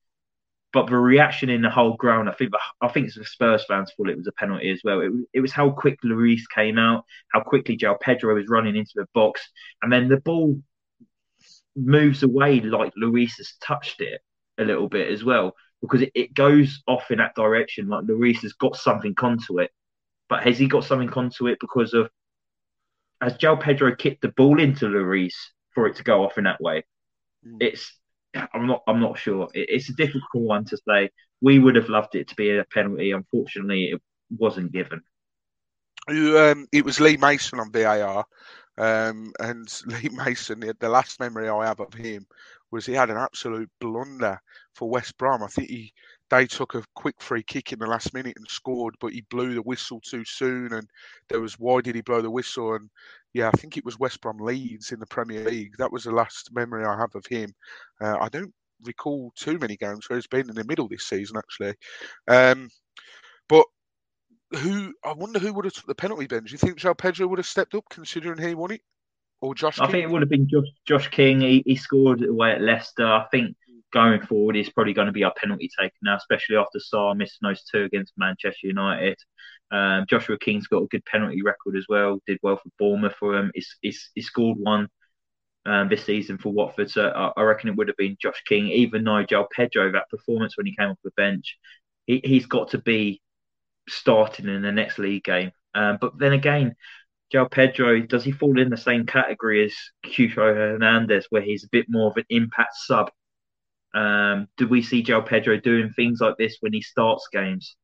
but the reaction in the whole ground, I think I think it's the Spurs fans thought it was a penalty as well. It, it was how quick Lloris came out, how quickly João Pedro was running into the box, and then the ball moves away like Lloris has touched it a little bit as well because it, it goes off in that direction like Lloris has got something onto it but has he got something onto it because of has João Pedro kicked the ball into Lloris for it to go off in that way? Mm. It's I'm not I'm not sure. It, it's a difficult one to say. We would have loved it to be a penalty. Unfortunately, it wasn't given. Um, it was Lee Mason on VAR, um, and Lee Mason. The last memory I have of him was he had an absolute blunder for West Brom. I think he they took a quick free kick in the last minute and scored, but he blew the whistle too soon. And there was why did he blow the whistle? And yeah, I think it was West Brom Leeds in the Premier League. That was the last memory I have of him. Uh, I don't recall too many games where he's been in the middle this season actually. Um, but who I wonder who would have took the penalty bench. Do you think João Pedro would have stepped up considering he won it? Or Josh I King? think it would have been Josh, Josh King. He, he scored away at Leicester. I think going forward, he's probably going to be our penalty taker now, especially after Sarr missing those two against Manchester United. Um, Joshua King's got a good penalty record as well. Did well for Bournemouth for him. He's, he's, he scored one um, this season for Watford. So I, I, reckon it would have been Josh King, even João Pedro, that performance when he came off the bench, he, he's got to be starting in the next league game. Um, but then again, João Pedro, does he fall in the same category as Cucho Hernandez, where he's a bit more of an impact sub? Um, do we see João Pedro doing things like this when he starts games?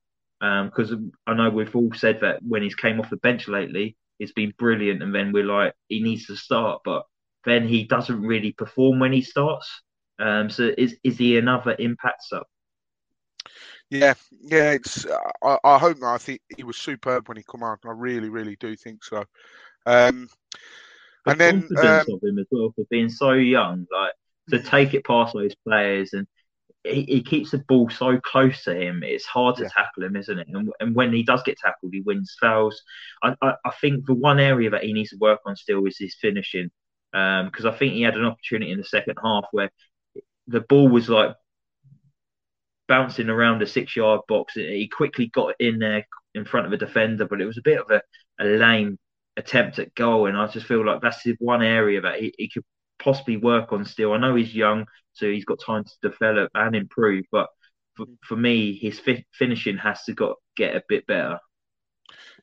Because um, I know we've all said that when he's came off the bench lately, it's been brilliant, and then we're like, he needs to start, but then he doesn't really perform when he starts. Um, so is is he another impact sub? Yeah, yeah. It's. I, I hope not. I think he was superb when he come out. I really, really do think so. Um, the and then um, of him as well for being so young, like to take it past those players, and he, he keeps the ball so close to him. It's hard to Yeah. tackle him, isn't it? And, and when he does get tackled, he wins fouls. I, I, I think the one area that he needs to work on still is his finishing, um, because I think he had an opportunity in the second half where the ball was like bouncing around a six yard box. He quickly got in there in front of a defender, but it was a bit of a, a lame attempt at goal. And I just feel like that's the one area that he, he could possibly work on still. I know he's young, so he's got time to develop and improve, but for, for me, his fi- finishing has to got get a bit better.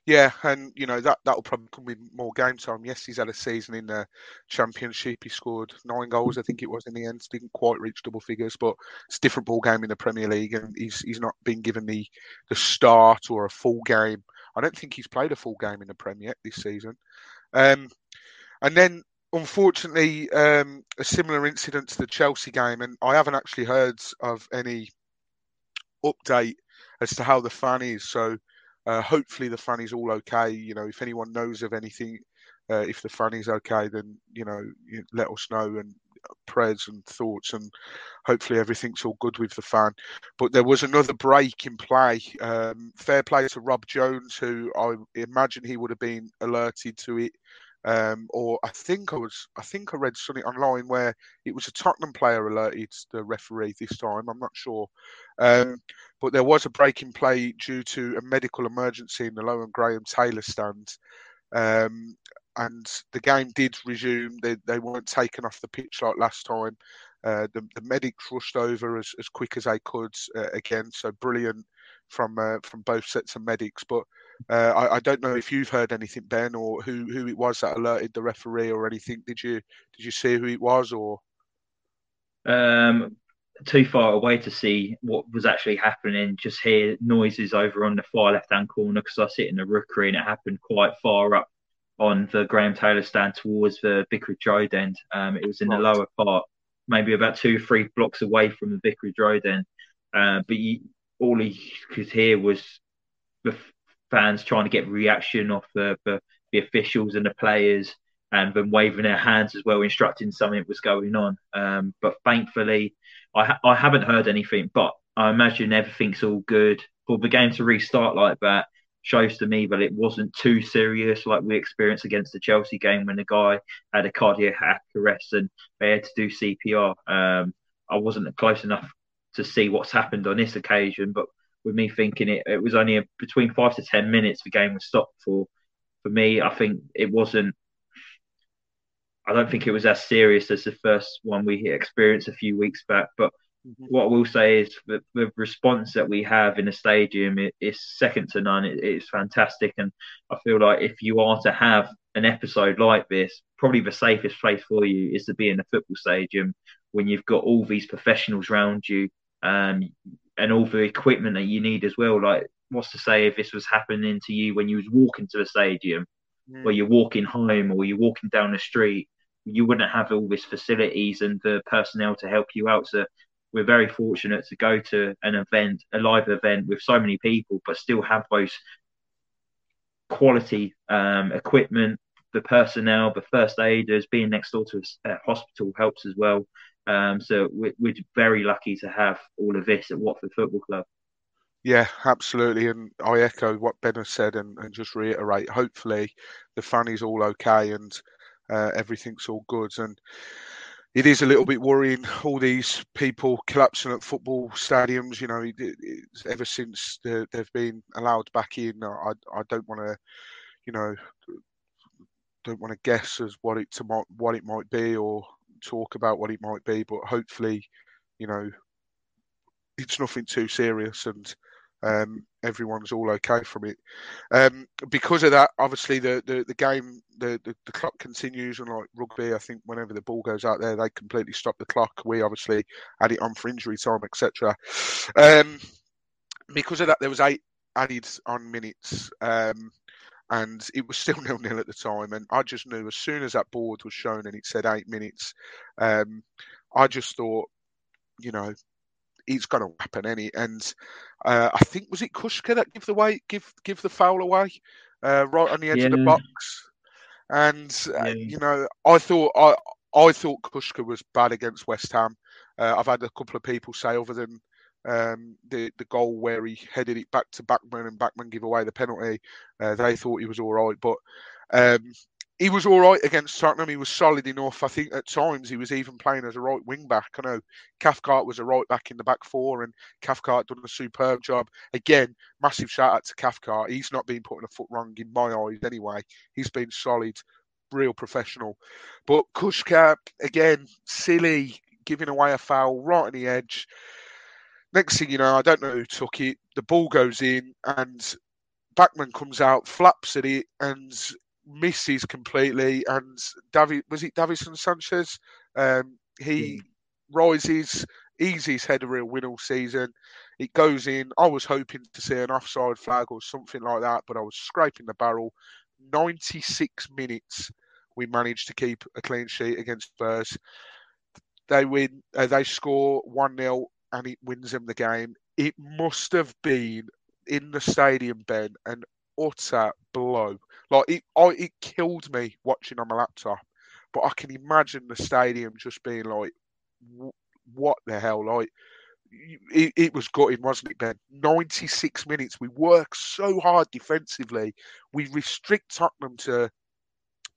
Yeah, and you know that that'll probably come with more game time. Yes, he's had a season in the championship. He scored nine goals, I think it was in the end. Didn't quite reach double figures, but it's a different ball game in the Premier League, and he's he's not been given the the start or a full game. I don't think he's played a full game in the Premier this season. Um, and then unfortunately, um, a similar incident to the Chelsea game, and I haven't actually heard of any update as to how the fan is. So uh, hopefully the fan is all okay. You know, if anyone knows of anything, uh, if the fan is okay, then you know, let us know and prayers and thoughts, and hopefully everything's all good with the fan. But there was another break in play. Um, fair play to Rob Jones, who I imagine he would have been alerted to it. Um, or I think I was, I think I read something online where it was a Tottenham player alerted the referee this time. I'm not sure, um, but there was a break in play due to a medical emergency in the Lowen Graham Taylor stand. Um, and the game did resume. They, they weren't taken off the pitch like last time. Uh, the, the medics rushed over as, as quick as they could uh, again. So brilliant from uh, from both sets of medics. But uh, I, I don't know if you've heard anything, Ben, or who, who it was that alerted the referee or anything. Did you did you see who it was or? Um, too far away to see what was actually happening. Just hear noises over on the far left hand corner because I sit in the rookery and it happened quite far up on the Graham Taylor stand towards the Vicarage Road end. Um, it was in the lower part, maybe about two, three blocks away from the Vicarage Road end. Uh, but you, all he could hear was the fans trying to get reaction off the, the, the officials and the players and then waving their hands as well, instructing something was going on. Um, but thankfully, I, ha- I haven't heard anything, but I imagine everything's all good. For the game to restart like that shows to me that it wasn't too serious like we experienced against the Chelsea game when the guy had a cardiac arrest and they had to do CPR. Um, I wasn't close enough to see what's happened on this occasion, but with me thinking it, it was only a, between five to ten minutes the game was stopped for. For me, I think it wasn't. I don't think it was as serious as the first one we experienced a few weeks back. But what I will say is the, the response that we have in the stadium is, is second to none. It, it's fantastic, and I feel like if you are to have an episode like this, probably the safest place for you is to be in a football stadium when you've got all these professionals around you um, and all the equipment that you need as well. Like, what's to say if this was happening to you when you was walking to the stadium, Mm. or you're walking home, or you're walking down the street? You wouldn't have all these facilities and the personnel to help you out. So we're very fortunate to go to an event, a live event with so many people, but still have those quality um, equipment, the personnel, the first aiders, being next door to a hospital helps as well. Um, so we're, we're very lucky to have all of this at Watford Football Club. Yeah, absolutely. And I echo what Ben has said and, and just reiterate hopefully the fan is all okay and uh, everything's all good. And it is a little bit worrying, all these people collapsing at football stadiums. You know, it, it, ever since the, they've been allowed back in, I, I don't want to, you know, don't want to guess as what it to, what it might be or talk about what it might be, but hopefully, you know, it's nothing too serious and um, everyone's all okay from it. Um, because of that, obviously the, the, the game the, the, the clock continues and like rugby, I think whenever the ball goes out there, they completely stop the clock. We obviously had it on for injury time, etc. Um, because of that, there was eight added on minutes. Um, and it was still nil nil at the time. And I just knew as soon as that board was shown and it said eight minutes, um, I just thought, you know, it's going to happen any. And uh, I think was it Kucka that give the way, give give the foul away, uh, right on the edge yeah. of the box. And uh, yeah. you know, I thought I I thought Kucka was bad against West Ham. Uh, I've had a couple of people say, other than um, the the goal where he headed it back to Bachmann and Bachmann give away the penalty, uh, they thought he was all right. But um, he was all right against Tottenham. He was solid enough. I think at times he was even playing as a right wing back. I know Cathcart was a right back in the back four, and Cathcart done a superb job. Again, massive shout out to Cathcart. He's not been putting a foot wrong in my eyes anyway. He's been solid, real professional. But Kucka, again, silly, giving away a foul right on the edge. Next thing you know, I don't know who took it. The ball goes in, and Bachmann comes out, flaps at it, and misses completely, and David was it Davinson Sanchez? Um, he mm. rises, easy his head a real win all season. It goes in. I was hoping to see an offside flag or something like that, but I was scraping the barrel. 96 minutes we managed to keep a clean sheet against Spurs. They win, uh, they score 1 0 and it wins him the game. It must have been in the stadium, Ben, an utter blow. Like it, I, it killed me watching on my laptop. But I can imagine the stadium just being like, "What the hell?" Like it, it was gutting, wasn't it, Ben? 96 minutes. We work so hard defensively. We restrict Tottenham to,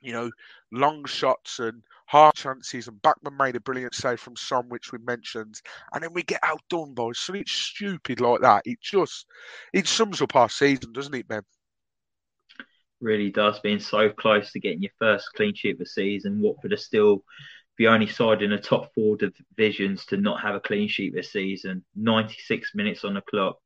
you know, long shots and hard chances. And Bachmann made a brilliant save from Son, which we mentioned. And then we get outdone by something stupid like that. It just, it sums up our season, doesn't it, Ben? really does. Being so close to getting your first clean sheet of the season, Watford are still the only side in the top four divisions to not have a clean sheet this season. 96 minutes on the clock,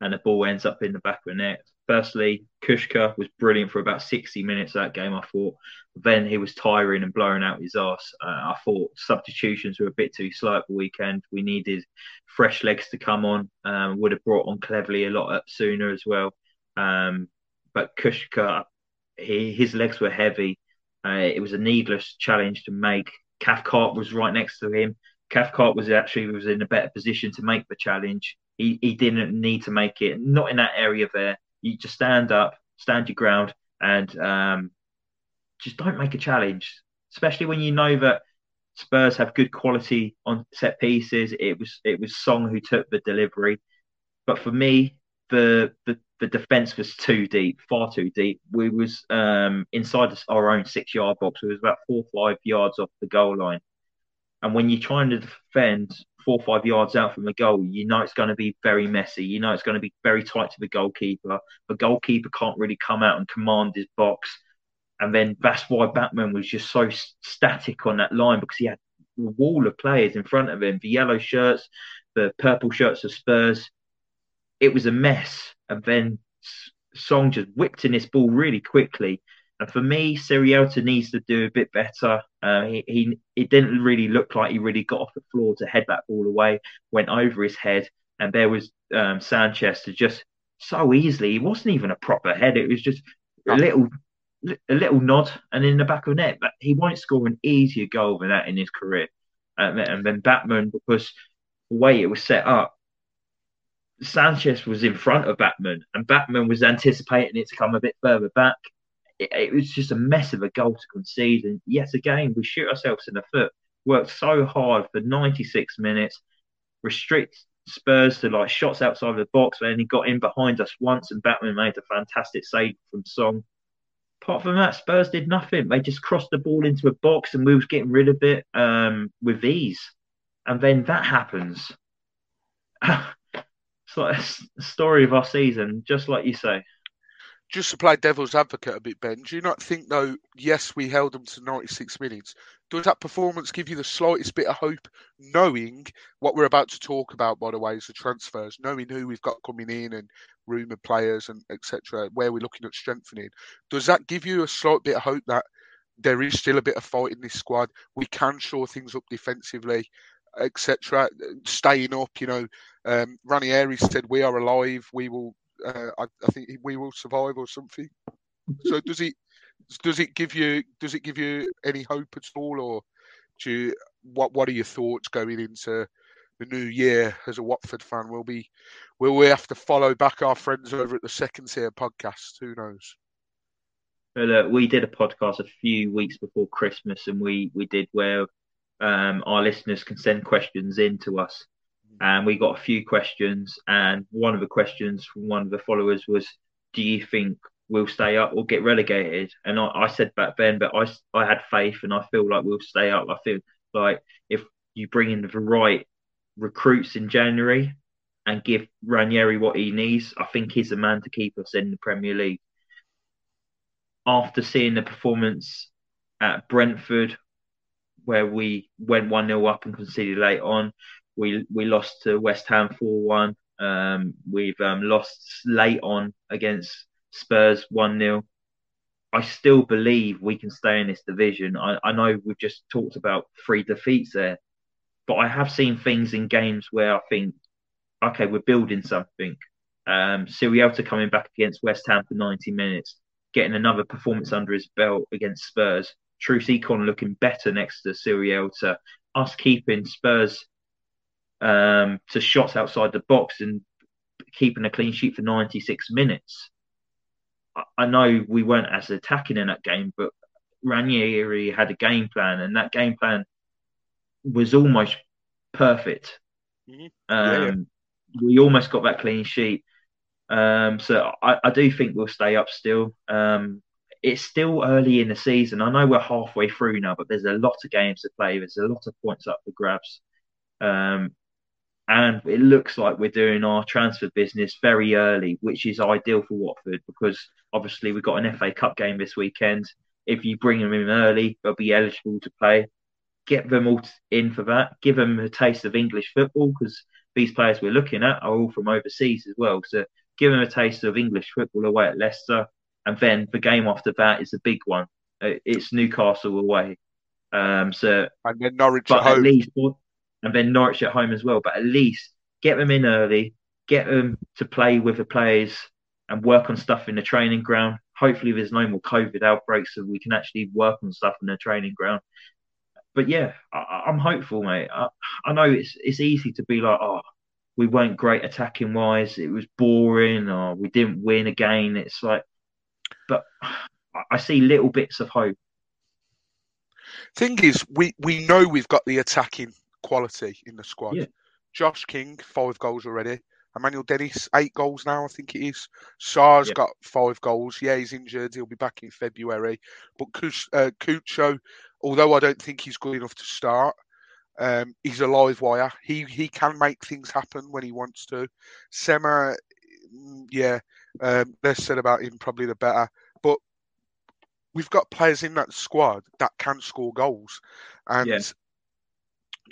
and the ball ends up in the back of the net. Firstly, Kucka was brilliant for about 60 minutes that game, I thought. Then he was tiring and blowing out his ass. Uh, I thought substitutions were a bit too slow at the weekend. We needed fresh legs to come on. Um, would have brought on Cleverley a lot sooner as well. Um, but Kucka, he, his legs were heavy. Uh, it was a needless challenge to make. Cathcart was right next to him. Cathcart was actually was in a better position to make the challenge. He he didn't need to make it. Not in that area there. You just stand up, stand your ground, and um, just don't make a challenge. Especially when you know that Spurs have good quality on set pieces. It was it was Son who took the delivery, but for me, the the the defence was too deep, far too deep. We was um, inside our own six yard box. It was about four five yards off the goal line. And when you're trying to defend four or five yards out from the goal, you know it's going to be very messy. You know it's going to be very tight to the goalkeeper. The goalkeeper can't really come out and command his box. And then that's why Bachmann was just so static on that line because he had a wall of players in front of him. The yellow shirts, the purple shirts of Spurs. It was a mess and then Son just whipped in this ball really quickly. And for me, Sierralta needs to do a bit better. Uh, he, he it didn't really look like he really got off the floor to head that ball away. Went over his head, and there was um, Sanchez to just so easily. It wasn't even a proper head. It was just a little a little nod and in the back of the net. But he won't score an easier goal than that in his career. Um, and then Bachmann, because the way it was set up, Sanchez was in front of Bachmann, and Bachmann was anticipating it to come a bit further back. It, it, was just a mess of a goal to concede, and yet again we shoot ourselves in the foot. Worked so hard for 96 minutes, restrict Spurs to like shots outside the box, and he got in behind us once, and Bachmann made a fantastic save from Son. Apart from that, Spurs did nothing. They just crossed the ball into a box, and we was getting rid of it um, with ease. And then that happens. it's like a story of our season, just like you say. Just to play devil's advocate a bit, Ben, do you not think though? Yes, we held them to 96 minutes. Does that performance give you the slightest bit of hope, knowing what we're about to talk about? By the way, is the transfers, knowing who we've got coming in and rumoured players and etc. Where we're looking at strengthening. Does that give you a slight bit of hope that there is still a bit of fight in this squad? We can shore things up defensively, etc. Staying up, you know. Um, Ranieri said, "We are alive. We will uh, I, I, think we will survive or something. So does it does it give you does it give you any hope at all, or do you, what what are your thoughts going into the new year as a Watford fan? Will be will we have to follow back our friends over at the Second Tier podcast? Who knows? Well, uh, we did a podcast a few weeks before Christmas, and we we did where um, our listeners can send questions in to us and we got a few questions. And one of the questions from one of the followers was, "Do you think we'll stay up or get relegated?" And I, I said back then, but I I had faith, and I feel like we'll stay up. I feel like if you bring in the right recruits in January and give Ranieri what he needs, I think he's the man to keep us in the Premier League. After seeing the performance at Brentford, where we went 1 0 up and conceded late on, we we lost to West Ham four one. Um, we've um, lost late on against Spurs one 0 I still believe we can stay in this division. I, I know we've just talked about three defeats there, but I have seen things in games where I think, okay, we're building something. Um, Sierralta coming back against West Ham for 90 minutes, getting another performance under his belt against Spurs. Troost-Ekong looking better next to Sierralta. Us keeping Spurs um, to shots outside the box and keeping a clean sheet for 96 minutes. I, I know we weren't as attacking in that game, but Ranieri had a game plan, and that game plan was almost perfect. Mm-hmm. Um, yeah, yeah. We almost got that clean sheet. Um, so I, I, do think we'll stay up still. Um, it's still early in the season. I know we're halfway through now, but there's a lot of games to play. There's a lot of points up for grabs. Um, and it looks like we're doing our transfer business very early, which is ideal for Watford because obviously we've got an FA Cup game this weekend. If you bring them in early, they'll be eligible to play. Get them all in for that. Give them a taste of English football because these players we're looking at are all from overseas as well. So give them a taste of English football away at Leicester, and then the game after that is a big one. Uh, it's Newcastle away. Um, so and then Norwich at home. At least, and then Norwich at home as well. But at least get them in early, get them to play with the players and work on stuff in the training ground. Hopefully, there's no more COVID outbreaks, so we can actually work on stuff in the training ground. But yeah, I, am hopeful, mate. I, I know it's it's easy to be like, oh, we weren't great attacking wise. It was boring, or we didn't win again. It's like, but I see little bits of hope. Thing is, we we know we've got the attacking quality in the squad. Yeah. Josh King, five goals already. Emmanuel Dennis, eight goals now, I think it is. Sarr's yeah. got five goals. Yeah, he's injured. He'll be back in February. But uh, Cucho, although I don't think he's good enough to start, um, he's a live wire. He he can make things happen when he wants to. Sema, mm, yeah, um, less said about him, probably the better. But we've got players in that squad that can score goals. And yeah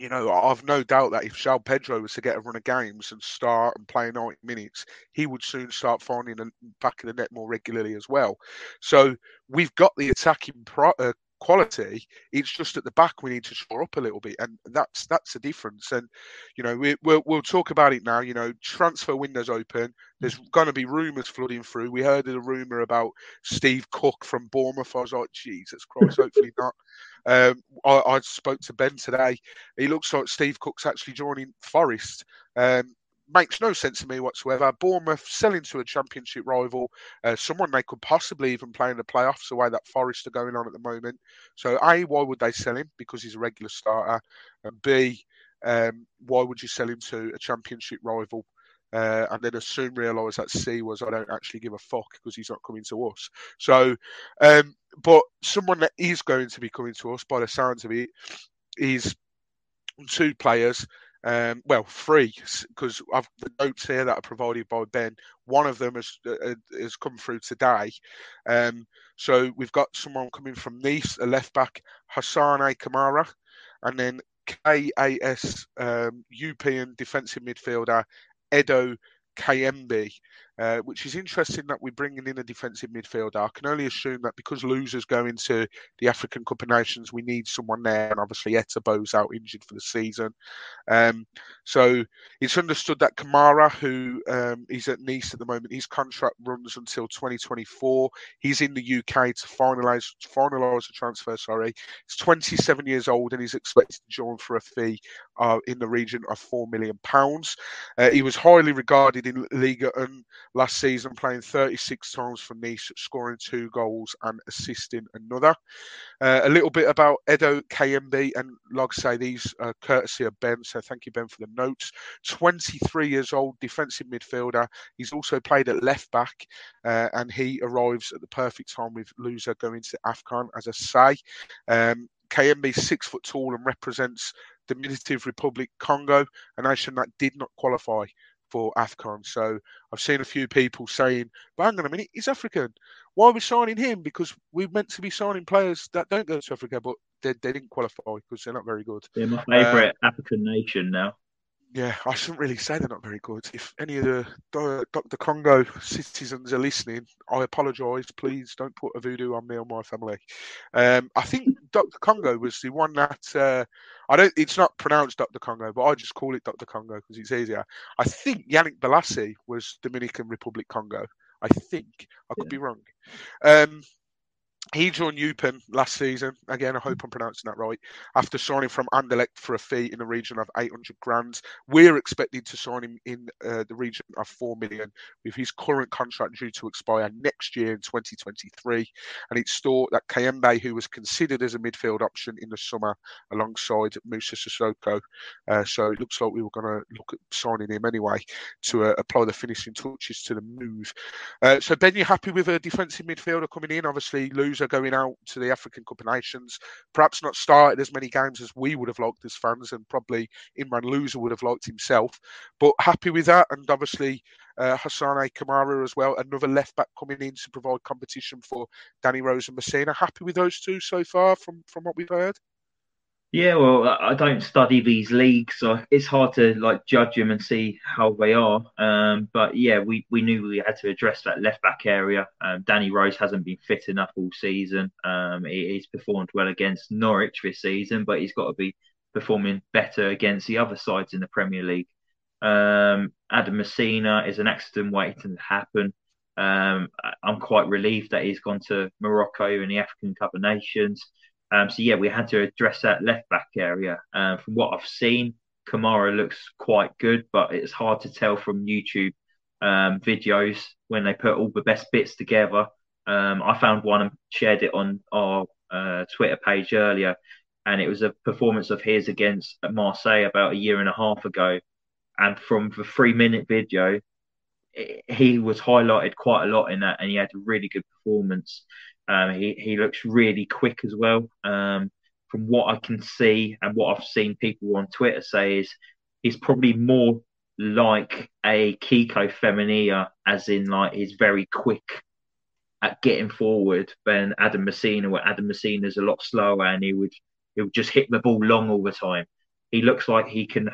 you know, I've no doubt that if João Pedro was to get a run of games and start and play 90 minutes, he would soon start finding the back of the net more regularly as well. So we've got the attacking pro, uh, quality. It's just at the back we need to shore up a little bit, and that's that's the difference. And you know, we, we'll we'll talk about it now. You know, transfer windows open. There's going to be rumours flooding through. We heard a rumor about Steve Cook from Bournemouth. I was like, Jesus Christ, hopefully not. Um, I, I, spoke to Ben today. He looks like Steve Cook's actually joining Forest. Um, makes no sense to me whatsoever. Bournemouth selling to a championship rival, uh, someone they could possibly even play in the playoffs, the way that Forest are going on at the moment. So, A, why would they sell him? Because he's a regular starter. And B, um, why would you sell him to a championship rival? Uh, and then as soon realise that C was I don't actually give a fuck because he's not coming to us. So, um, but someone that is going to be coming to us by the sounds of it is two players Um, well, three because I've the notes here that are provided by Ben. One of them has uh, has come through today. Um, so we've got someone coming from Nice, a left back, Hassane Kamara, and then KAS um, Eupen defensive midfielder Edo Kayembe, uh, which is interesting that we're bringing in a defensive midfielder. I can only assume that because Louza's go into the African Cup of Nations, we need someone there, and obviously Etebo's out injured for the season. Um, so it's understood that Kamara, who um, is at Nice at the moment, his contract runs until 2024. He's in the UK to finalise finalise the transfer. Sorry, he's 27 years old and he's expected to join for a fee uh, in the region of four million pounds. Uh, he was highly regarded in Liga and last season, playing 36 times for Nice, scoring two goals and assisting another. Uh, a little bit about Edo Kayembe, and like I say, these courtesy of Ben, so thank you, Ben, for the notes. 23 years old, defensive midfielder. He's also played at left back, uh, and he arrives at the perfect time with Louza going to AFCON, as I say. Um, is six foot tall and represents the Democratic Republic Congo, a nation that did not qualify for AFCON. So I've seen a few people saying, but hang on a minute, he's African. Why are we signing him? Because we're meant to be signing players that don't go to Africa, but they, they didn't qualify because they're not very good. They're my favourite uh, African nation now yeah, I shouldn't really say they're not very good. If any of the Dr. Congo citizens are listening, I apologise. Please don't put a voodoo on me or my family. Um, I think Dr. Congo was the one that uh, I don't. It's not pronounced Dr. Congo, but I just call it Dr. Congo because it's easier. I think Yannick Bolasie was Dominican Republic Congo. I think I could yeah. be wrong. Um, he joined Eupen last season. Again, I hope I'm pronouncing that right. After signing from Anderlecht for a fee in the region of 800 grand, we're expecting to sign him in uh, the region of 4 million, with his current contract due to expire next year in 2023. And it's thought that Kayembe, who was considered as a midfield option in the summer alongside Moussa Sissoko, uh, so it looks like we were going to look at signing him anyway to uh, apply the finishing touches to the move. Uh, so Ben, you're happy with a defensive midfielder coming in? Obviously, are going out to the African Cup of Nations, perhaps not started as many games as we would have liked as fans, and probably Imran Louza would have liked himself. But happy with that, and obviously uh, Hassane Kamara as well, another left back coming in to provide competition for Danny Rose and Masina. Happy with those two so far, from from what we've heard. Yeah, well, I don't study these leagues, so it's hard to like judge them and see how they are. Um, but yeah, we, we knew we had to address that left back area. Um, Danny Rose hasn't been fit enough all season. Um, he, he's performed well against Norwich this season, but he's got to be performing better against the other sides in the Premier League. Um, Adam Masina is an accident waiting to happen. Um, I'm quite relieved that he's gone to Morocco in the African Cup of Nations. Um, so yeah, we had to address that left back area. Uh, from what I've seen, Kamara looks quite good, but it's hard to tell from YouTube um, videos when they put all the best bits together. Um, I found one and shared it on our uh, Twitter page earlier, and it was a performance of his against Marseille about a year and a half ago. And from the three minute video, he was highlighted quite a lot in that, and he had a really good performance. Um, he he looks really quick as well. Um, from what I can see and what I've seen people on Twitter say is he's probably more like a Kiko Femenia, as in like he's very quick at getting forward than Adam Masina, where Adam Masina is a lot slower and he would he would just hit the ball long all the time. He looks like he can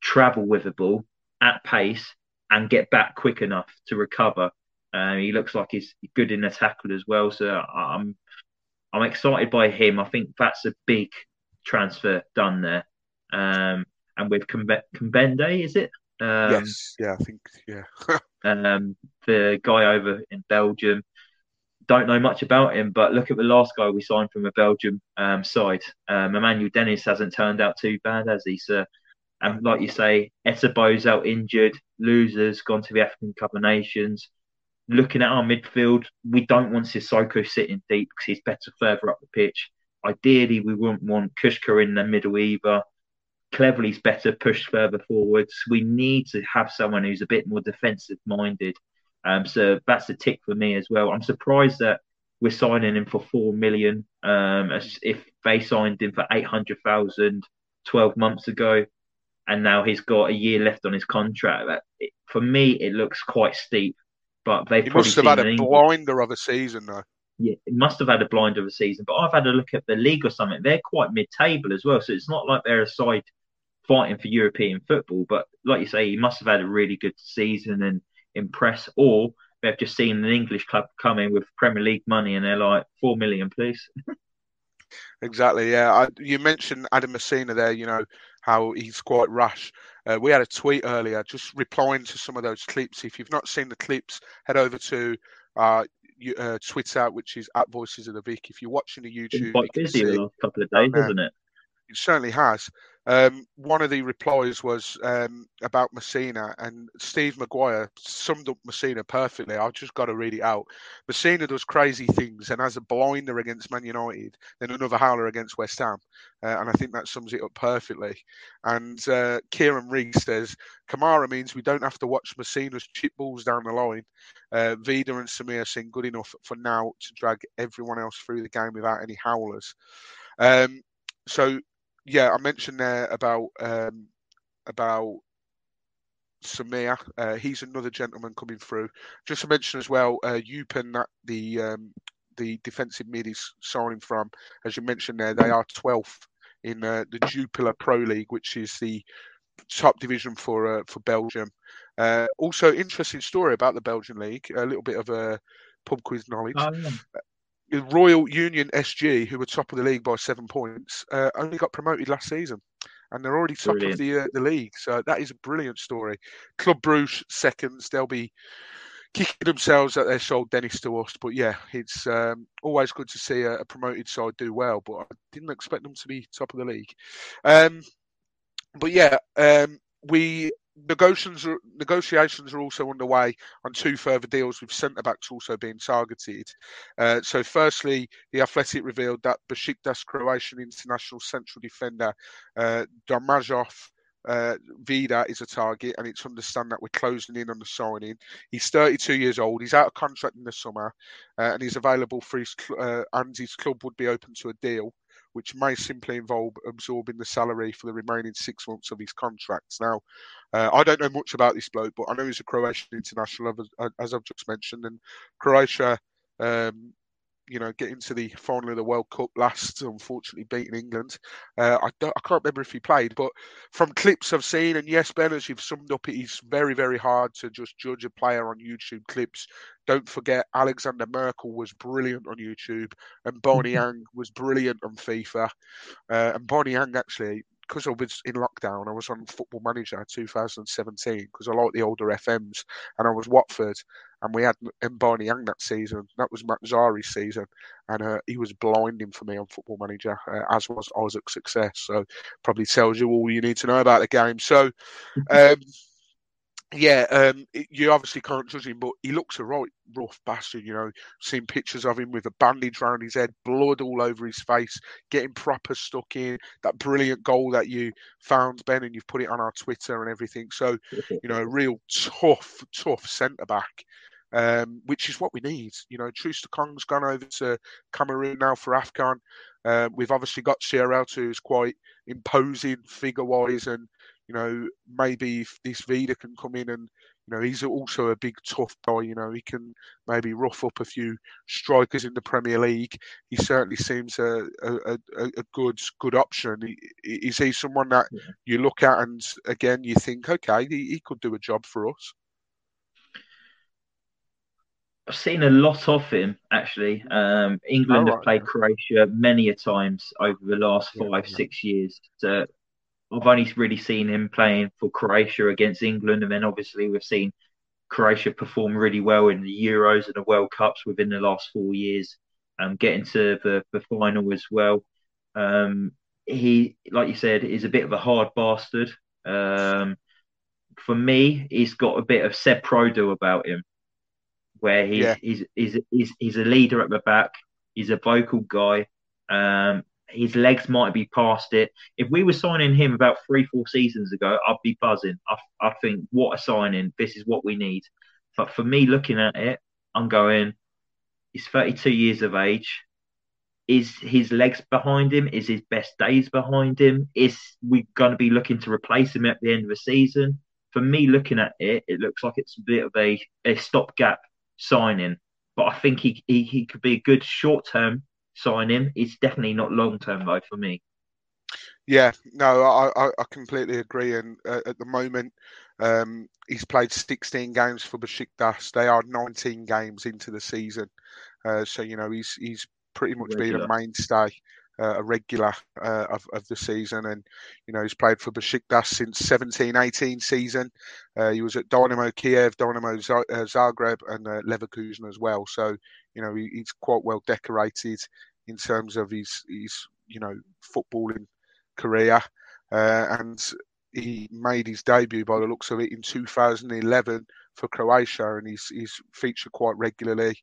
travel with the ball at pace and get back quick enough to recover. Um, he looks like he's good in the tackle as well. So I'm I'm excited by him. I think that's a big transfer done there. Um, and with Kayembe, is it? Um, yes. Yeah, I think yeah. um, the guy over in Belgium. Don't know much about him, but look at the last guy we signed from a Belgium um, side. Um, Emmanuel Dennis hasn't turned out too bad, has he, sir? And like you say, Etebo's out injured. Louza's gone to the African Cup of Nations looking at our midfield, we don't want Sissoko sitting deep because he's better further up the pitch. Ideally, we wouldn't want Kucka in the middle either. Cleverley's better pushed further forwards. We need to have someone who's a bit more defensive minded. Um, so that's a tick for me as well. I'm surprised that we're signing him for four million. Um, as if they signed him for eight hundred thousand 12 months ago, and now he's got a year left on his contract. That for me, it looks quite steep. But probably must have had a blinder of a season, though. yeah, it must have had a blinder of a season. But I've had a look at the league or something. They're quite mid-table as well, so it's not like they're a side fighting for European football. But like you say, he must have had a really good season and impress, or they've just seen an English club come in with Premier League money and they're like four million, please. Exactly. Yeah. I, you mentioned Adam Masina there. You know how he's quite rash. Uh, we had a tweet earlier, just replying to some of those clips. If you've not seen the clips, head over to uh, uh, Twitter, which is at Voices of the Vic. If you're watching the YouTube, you quite busy the last couple of days, hasn't it? It certainly has. Um, one of the replies was um, about Masina, and Steve Maguire summed up Masina perfectly. I've just got to read it out. Masina does crazy things and has a blinder against Man United, then another howler against West Ham, uh, and I think that sums it up perfectly. And uh, Kieran Rees says Kamara means we don't have to watch Masina's chip balls down the line. Uh, Vida and Samir seem good enough for now to drag everyone else through the game without any howlers. Um, so yeah, I mentioned there about um, about Samir. Uh, he's another gentleman coming through. Just to mention as well, uh, that the um, the defensive mid is signing from, as you mentioned there, they are 12th in uh, the Jupiler Pro League, which is the top division for uh, for Belgium. Uh, also, interesting story about the Belgian league. A little bit of a pub quiz knowledge. Oh, yeah. The Royal Union SG, who were top of the league by seven points, uh, only got promoted last season, and they're already top Brilliant. of the uh, the league. So that is a brilliant story. Club Bruges seconds. They'll be kicking themselves that they sold Dennis to us. But yeah, it's um, always good to see a, a promoted side do well. But I didn't expect them to be top of the league. Um, but yeah, um, we negotiations are, negotiations are also underway on two further deals with centre backs also being targeted. Uh, so, firstly, the Athletic revealed that Besiktas Croatian international central defender uh, uh, Vida is a target, and it's understand that we're closing in on the signing. He's 32 years old. He's out of contract in the summer, uh, and he's available for his cl- uh, and his club would be open to a deal which may simply involve absorbing the salary for the remaining six months of his contract. Now, uh, I don't know much about this bloke, but I know he's a Croatian international, as, as I've just mentioned, and Croatia, um, you know, getting to the final of the World Cup last, unfortunately beating England. Uh, I, don't, I can't remember if he played, but from clips I've seen, and yes, Ben, as you've summed up, it is very, very hard to just judge a player on YouTube clips. Don't forget, Alexander Merkel was brilliant on YouTube, and M'Baye Niang was brilliant on FIFA. Uh, and M'Baye Niang actually, because I was in lockdown, I was on Football Manager 2017 because I like the older FMs, and I was Watford, and we had M'Baye Niang that season. That was Mazzarri's season, and uh, he was blinding for me on Football Manager, uh, as was Isaac Success. So probably tells you all you need to know about the game. So. Um, yeah, um, you obviously can't judge him, but he looks a right rough bastard. You know, seen pictures of him with a bandage around his head, blood all over his face, getting proper stuck in. That brilliant goal that you found, Ben, and you've put it on our Twitter and everything. So, you know, a real tough, tough centre back, um, which is what we need. You know, Troost-Ekong's gone over to Cameroon now for AFCON. Uh, we've obviously got CRL, who's quite imposing figure wise and you know, maybe if this Vida can come in and, you know, he's also a big tough guy. You know, he can maybe rough up a few strikers in the Premier League. He certainly seems a a, a, a good good option. He- Is he someone that Yeah. you look at and again you think, okay, he, he could do a job for us? I've seen a lot of him actually. Um, England Oh, have played yeah. Croatia many a times over the last five, yeah. six years. So I've only really seen him playing for Croatia against England, and then obviously we've seen Croatia perform really well in the Euros and the World Cups within the last four years, um, getting to the, the final as well. Um, he, like you said, is a bit of a hard bastard. Um, for me, he's got a bit of Seb Prödl about him, where he's Yeah. he's, he's he's he's a leader at the back. He's a vocal guy. Um, his legs might be past it. If we were signing him about three, four seasons ago, I'd be buzzing. I, I think what a signing! This is what we need. But for me, looking at it, I'm going. He's 32 years of age. is his legs behind him? Is his best days behind him? Is we going to be looking to replace him at the end of the season? For me, looking at it, it looks like it's a bit of a, a stopgap signing. But I think he, he, he could be a good short term signing. It's definitely not long term though for me. Yeah, no, I, I, I completely agree. And uh, at the moment, um, he's played 16 games for Besiktas. They are 19 games into the season, uh, so you know he's he's pretty much regular. been a mainstay, uh, a regular uh, of of the season. And you know he's played for Besiktas since 17-18 season. Uh, he was at Dynamo Kiev, Dynamo uh, Zagreb, and Leverkusen as well. So you know he, he's quite well decorated in terms of his his you know footballing career. Uh, and he made his debut by the looks of it in 2011 for Croatia, and he's he's featured quite regularly.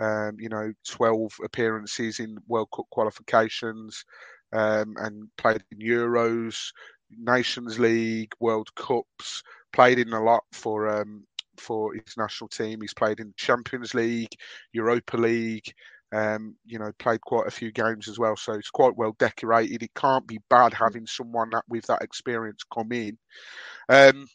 Um, you know, 12 appearances in World Cup qualifications, um, and played in Euros, Nations League, World Cups. Played in a lot for um, for his national team. He's played in Champions League, Europa League, um, you know, played quite a few games as well, so it's quite well decorated. It can't be bad having someone that with that experience come in. Um,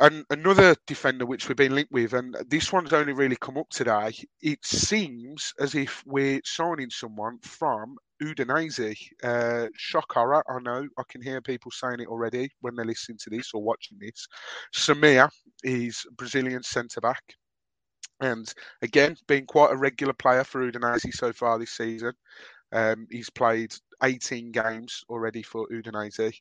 and another defender which we've been linked with, and this one's only really come up today. It seems as if we're signing someone from Udinese. Uh, shock horror, I know. I can hear people saying it already when they're listening to this or watching this. Samir is Brazilian centre back. And again, being quite a regular player for Udinese so far this season. Um, he's played 18 games already for Udinese.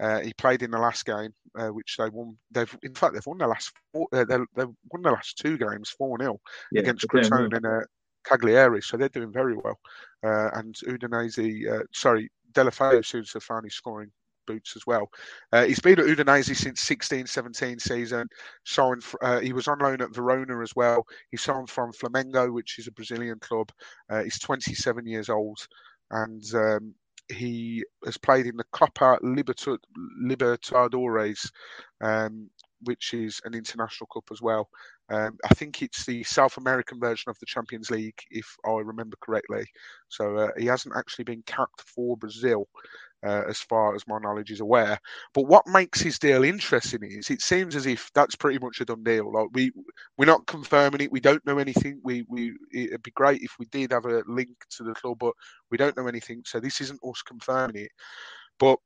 Uh, he played in the last game, uh, which they won. They've, in fact, they've won the last four. Uh, they've won the last two games, four 0 yeah, against Crotone and uh, Cagliari. So they're doing very well. Uh, and Udinese, uh, sorry, Deulofeu seems to have his scoring boots as well. Uh, he's been at Udinese since 16-17 season. Signed, uh, he was on loan at Verona as well. He's signed from Flamengo, which is a Brazilian club. Uh, he's 27 years old, and um, he has played in the Copa Libertadores, um, which is an international cup as well. Um, I think it's the South American version of the Champions League, if I remember correctly. So uh, he hasn't actually been capped for Brazil, uh, as far as my knowledge is aware. But what makes his deal interesting is it seems as if that's pretty much a done deal. Like we we're not confirming it. We don't know anything. We we it'd be great if we did have a link to the club, but we don't know anything. So this isn't us confirming it. But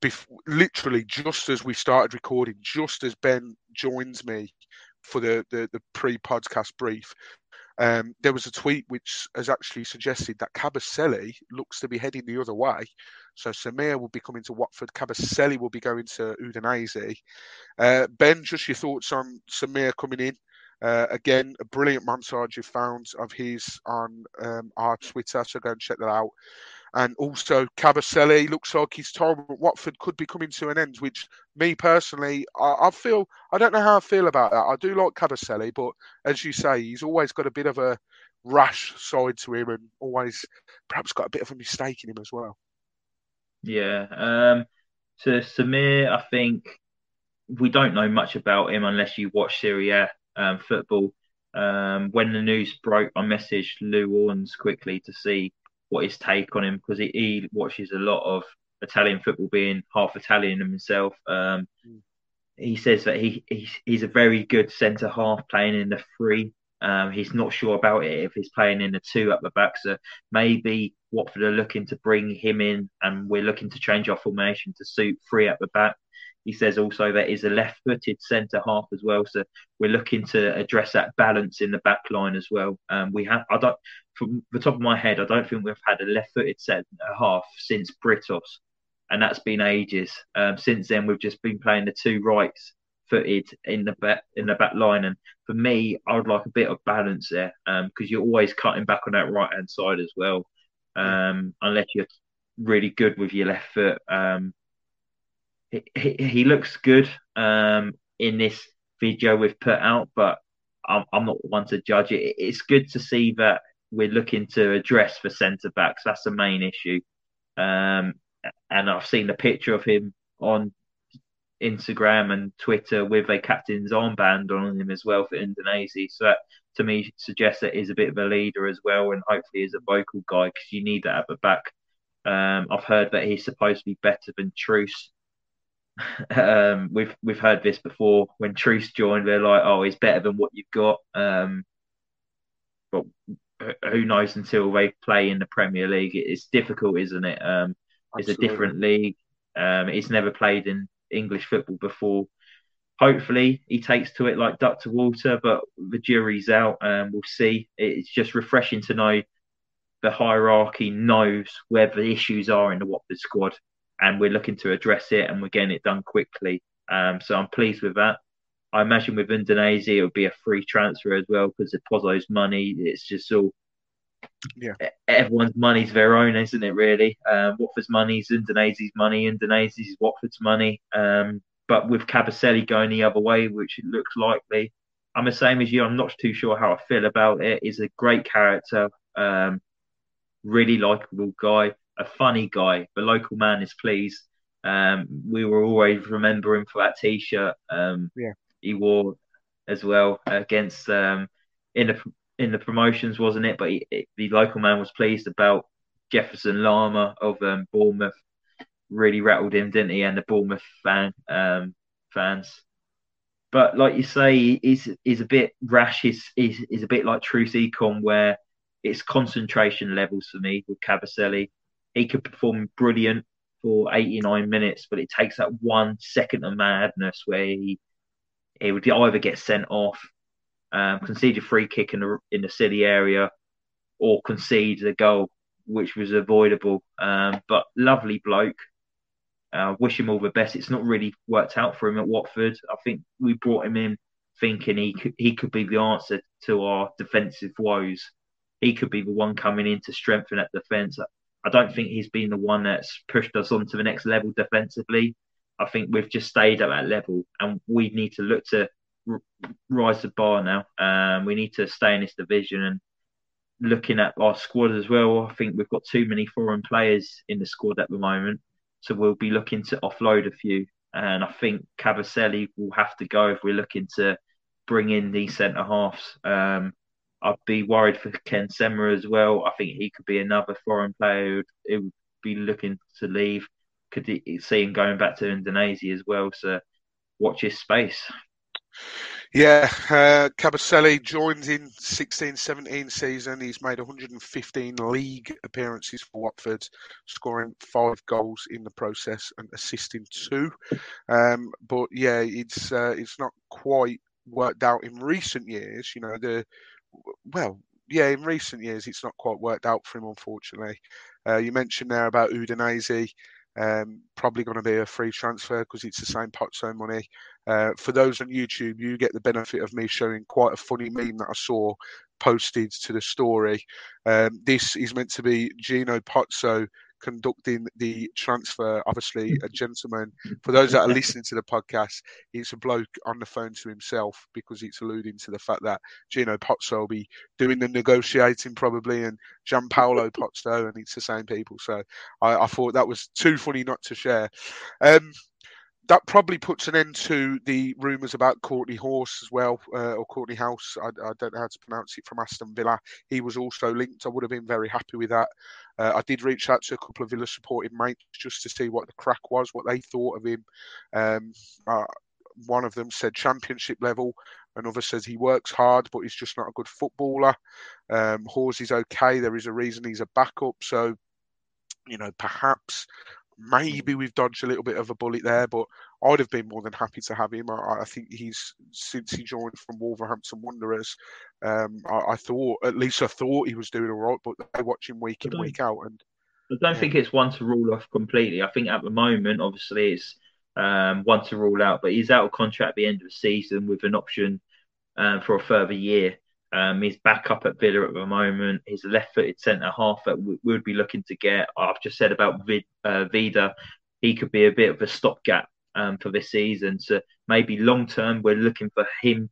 bef- literally just as we started recording, just as Ben joins me for the, the, the pre podcast brief, um, there was a tweet which has actually suggested that Kabasele looks to be heading the other way. So Samir will be coming to Watford. Kabasele will be going to Udinese. Uh, ben, just your thoughts on Samir coming in. Uh, again, a brilliant montage you found of his on um, our Twitter, so go and check that out. And also, Kabasele looks like his time at Watford could be coming to an end, which me personally, I, I, feel, I don't know how I feel about that. I do like Kabasele, but as you say, he's always got a bit of a rash side to him and always perhaps got a bit of a mistake in him as well. Yeah. Um, to Samir, I think we don't know much about him unless you watch Serie A um, football. Um, when the news broke, I messaged Lou Orns quickly to see what his take on him because he, he, watches a lot of Italian football, being half Italian himself. Um, mm. He says that he he's, he's a very good centre half playing in the three. Um, he's not sure about it if he's playing in the two at the back. So maybe Watford are looking to bring him in, and we're looking to change our formation to suit three at the back. He says also that he's a left-footed centre half as well, so we're looking to address that balance in the back line as well. Um, we have, I don't, from the top of my head, I don't think we've had a left-footed centre half since Britos, and that's been ages. Um, since then, we've just been playing the two rights footed in the back in the back line. And for me, I would like a bit of balance there because um, you're always cutting back on that right hand side as well. Um, unless you're really good with your left foot. Um, he, he, looks good um, in this video we've put out, but I'm, I'm not one to judge it. It's good to see that we're looking to address for centre backs. That's the main issue. Um, and I've seen the picture of him on Instagram and Twitter with a captain's armband on him as well for Udinese. So that to me suggests that he's a bit of a leader as well, and hopefully is a vocal guy because you need that at the back. Um, I've heard that he's supposed to be better than Troost. um, we've we've heard this before. When Troost joined, they're like, "Oh, he's better than what you've got." Um, but who knows until they play in the Premier League? It's difficult, isn't it? Um, it's a different league. Um, he's never played in English football before. Hopefully, he takes to it like duck to water, but the jury's out, and we'll see. It's just refreshing to know the hierarchy knows where the issues are in the Watford squad, and we're looking to address it, and we're getting it done quickly. Um, so I'm pleased with that. I imagine with Udinese it would be a free transfer as well because of Pozzo's money. It's just all yeah. Everyone's money's their own, isn't it? Really, um, Watford's money's Udinese's money, Udinese's Watford's money. Um, but with Kabasele going the other way, which it looks likely, I'm the same as you. I'm not too sure how I feel about it. He's a great character, um, really likable guy, a funny guy. The local man is pleased. Um, we will always remember him for that T-shirt. Um, yeah. He wore as well against um, in the in the promotions, wasn't it? But he, the local man was pleased about Jefferson Lerma of um, Bournemouth. Really rattled him, didn't he? And the Bournemouth fan um, fans. But like you say, he's he's a bit rash. He's he's, he's a bit like Troost-Ekong, where it's concentration levels for me with Kabasele. He could perform brilliant for 89 minutes, but it takes that one second of madness where he he would either get sent off um, concede a free kick in the in the city area, or concede the goal, which was avoidable. Um, but lovely bloke. Uh, wish him all the best. It's not really worked out for him at Watford. I think we brought him in thinking he could he could be the answer to our defensive woes. He could be the one coming in to strengthen that defence. I don't think he's been the one that's pushed us on to the next level defensively. I think we've just stayed at that level, and we need to look to rise the bar now. Um, we need to stay in this division and looking at our squad as well. I think we've got too many foreign players in the squad at the moment, so we'll be looking to offload a few. And I think Kabasele will have to go if we're looking to bring in these centre halves. Um, I'd be worried for Ken Sema as well. I think he could be another foreign player who would be looking to leave. Could see him going back to Udinese as well. So watch his space. Yeah, uh, Kabasele joined in 16-17 season. He's made 115 league appearances for Watford, scoring five goals in the process and assisting two. Um, but yeah, it's uh, it's not quite worked out in recent years. You know, the well, yeah, in recent years it's not quite worked out for him, unfortunately. Uh, you mentioned there about Udinese. Um, probably going to be a free transfer because it's the same Pozzo money. Uh, for those on YouTube, you get the benefit of me showing quite a funny meme that I saw posted to the story. Um, this is meant to be Gino Pozzo conducting the transfer. Obviously, a gentleman. For those that are listening to the podcast, it's a bloke on the phone to himself because it's alluding to the fact that Gino Pozzo will be doing the negotiating probably, and Gianpaolo Pozzo, and it's the same people. So I, I thought that was too funny not to share. Um, that probably puts an end to the rumours about Kortney Horse as well, uh, or Kortney Hause. I, I, don't know how to pronounce it from Aston Villa. He was also linked. I would have been very happy with that. Uh, I did reach out to a couple of Villa supporting mates just to see what the crack was, what they thought of him. Um, uh, one of them said championship level. Another says he works hard, but he's just not a good footballer. Um, Hause is okay. There is a reason he's a backup. So, you know, perhaps maybe we've dodged a little bit of a bullet there, but I'd have been more than happy to have him. I, I think he's since he joined from Wolverhampton Wanderers. Um, I, I, thought at least I thought he was doing all right, but I watch him week in week out, and I don't yeah. think it's one to rule off completely. I think at the moment, obviously, it's um, one to rule out, but he's out of contract at the end of the season with an option um, for a further year. Um, he's back up at Villa at the moment. He's a left-footed centre half that we would be looking to get. I've just said about Vid, uh, Vida, he could be a bit of a stopgap um, for this season. So maybe long term, we're looking for him.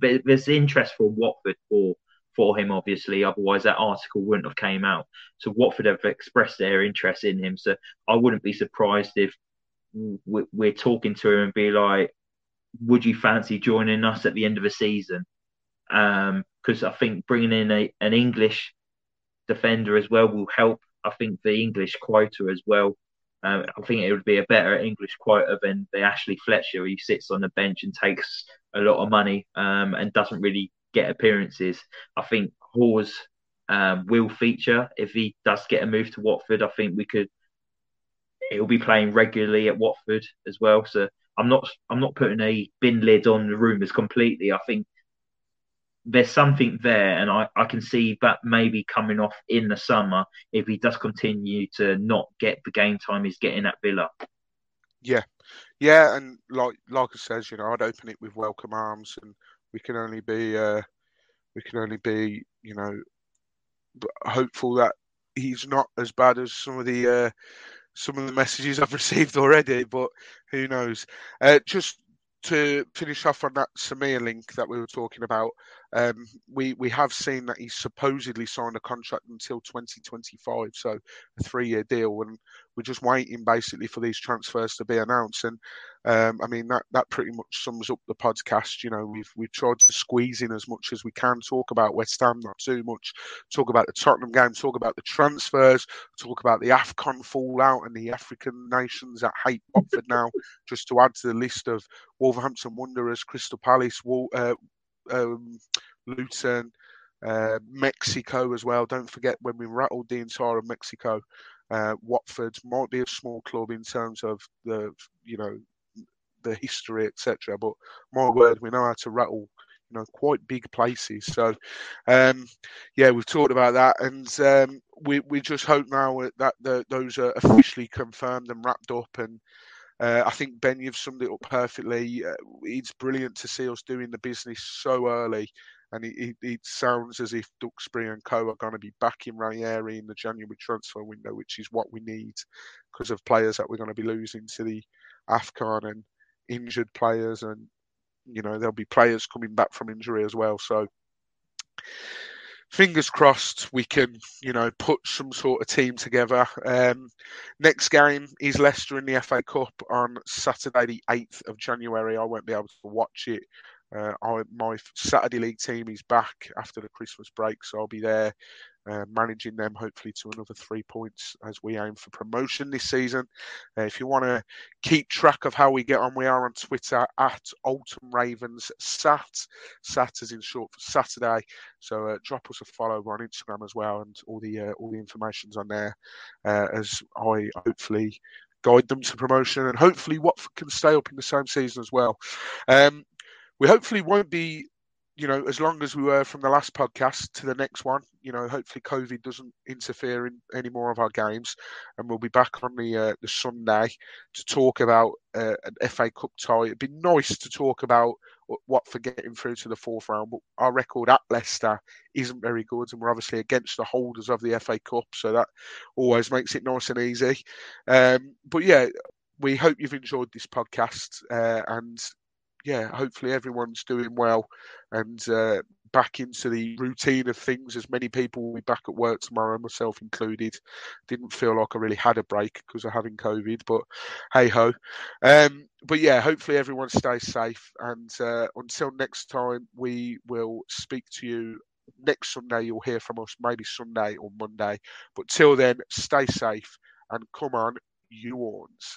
There's interest from Watford for for him, obviously. Otherwise, that article wouldn't have came out. So Watford have expressed their interest in him. So I wouldn't be surprised if we're talking to him and be like, would you fancy joining us at the end of the season? Because I think bringing in a, an English defender as well will help. I think the English quota as well. Um, I think it would be a better English quota than the Ashley Fletcher, who sits on the bench and takes a lot of money um, and doesn't really get appearances. I think Hause um, will feature if he does get a move to Watford. I think we could. He'll be playing regularly at Watford as well. So I'm not. I'm not putting a bin lid on the rumours completely. I think there's something there, and I, I can see that maybe coming off in the summer if he does continue to not get the game time he's getting at Villa. Yeah, yeah, and like like I says, you know, I'd open it with welcome arms, and we can only be uh, we can only be you know hopeful that he's not as bad as some of the uh, some of the messages I've received already, but who knows? Uh, just to finish off on that Samir link that we were talking about, um, we we have seen that he's supposedly signed a contract until 2025, so a three-year deal, and we're just waiting basically for these transfers to be announced. And um, I mean that that pretty much sums up the podcast. You know, we've we've tried to squeeze in as much as we can, talk about West Ham, not too much, talk about the Tottenham game, talk about the transfers, talk about the Afcon fallout and the African nations that hate Watford now, just to add to the list of Wolverhampton Wanderers, Crystal Palace, Wal- uh, um, Luton, uh, Mexico as well. Don't forget when we rattled the entire of Mexico, uh, Watford might be a small club in terms of the you know the history etc. But my word, we know how to rattle you know quite big places. So um, yeah, we've talked about that, and um, we we just hope now that the, those are officially confirmed and wrapped up and. Uh, I think Ben, you've summed it up perfectly. Uh, it's brilliant to see us doing the business so early, and it, it, it sounds as if Duxbury and Co are going to be back in Ranieri in the January transfer window, which is what we need because of players that we're going to be losing to the Afcon and injured players, and you know there'll be players coming back from injury as well. So fingers crossed we can, you know, put some sort of team together. Um, next game is Leicester in the FA Cup on Saturday, the 8th of January. I won't be able to watch it. Uh, I, my Saturday League team is back after the Christmas break, so I'll be there uh, managing them hopefully to another three points as we aim for promotion this season. Uh, if you want to keep track of how we get on, we are on Twitter at Alton Ravens Sat. Sat is in short for Saturday. So uh, drop us a follow on Instagram as well, and all the uh, all the information's on there uh, as I hopefully guide them to promotion, and hopefully Watford can stay up in the same season as well. Um, we hopefully won't be you know, as long as we were from the last podcast to the next one, you know, hopefully COVID doesn't interfere in any more of our games, and we'll be back on the uh, the Sunday to talk about uh, an FA Cup tie. It'd be nice to talk about Watford getting through to the fourth round, but our record at Leicester isn't very good, and we're obviously against the holders of the FA Cup, so that always makes it nice and easy. Um, but yeah, we hope you've enjoyed this podcast, uh, and yeah, hopefully everyone's doing well and uh, back into the routine of things. As many people will be back at work tomorrow, myself included. Didn't feel like I really had a break because of having COVID, but hey ho. Um, but yeah, hopefully everyone stays safe. And uh, until next time, we will speak to you next Sunday. You'll hear from us, maybe Sunday or Monday. But till then, stay safe and come on, you Orns.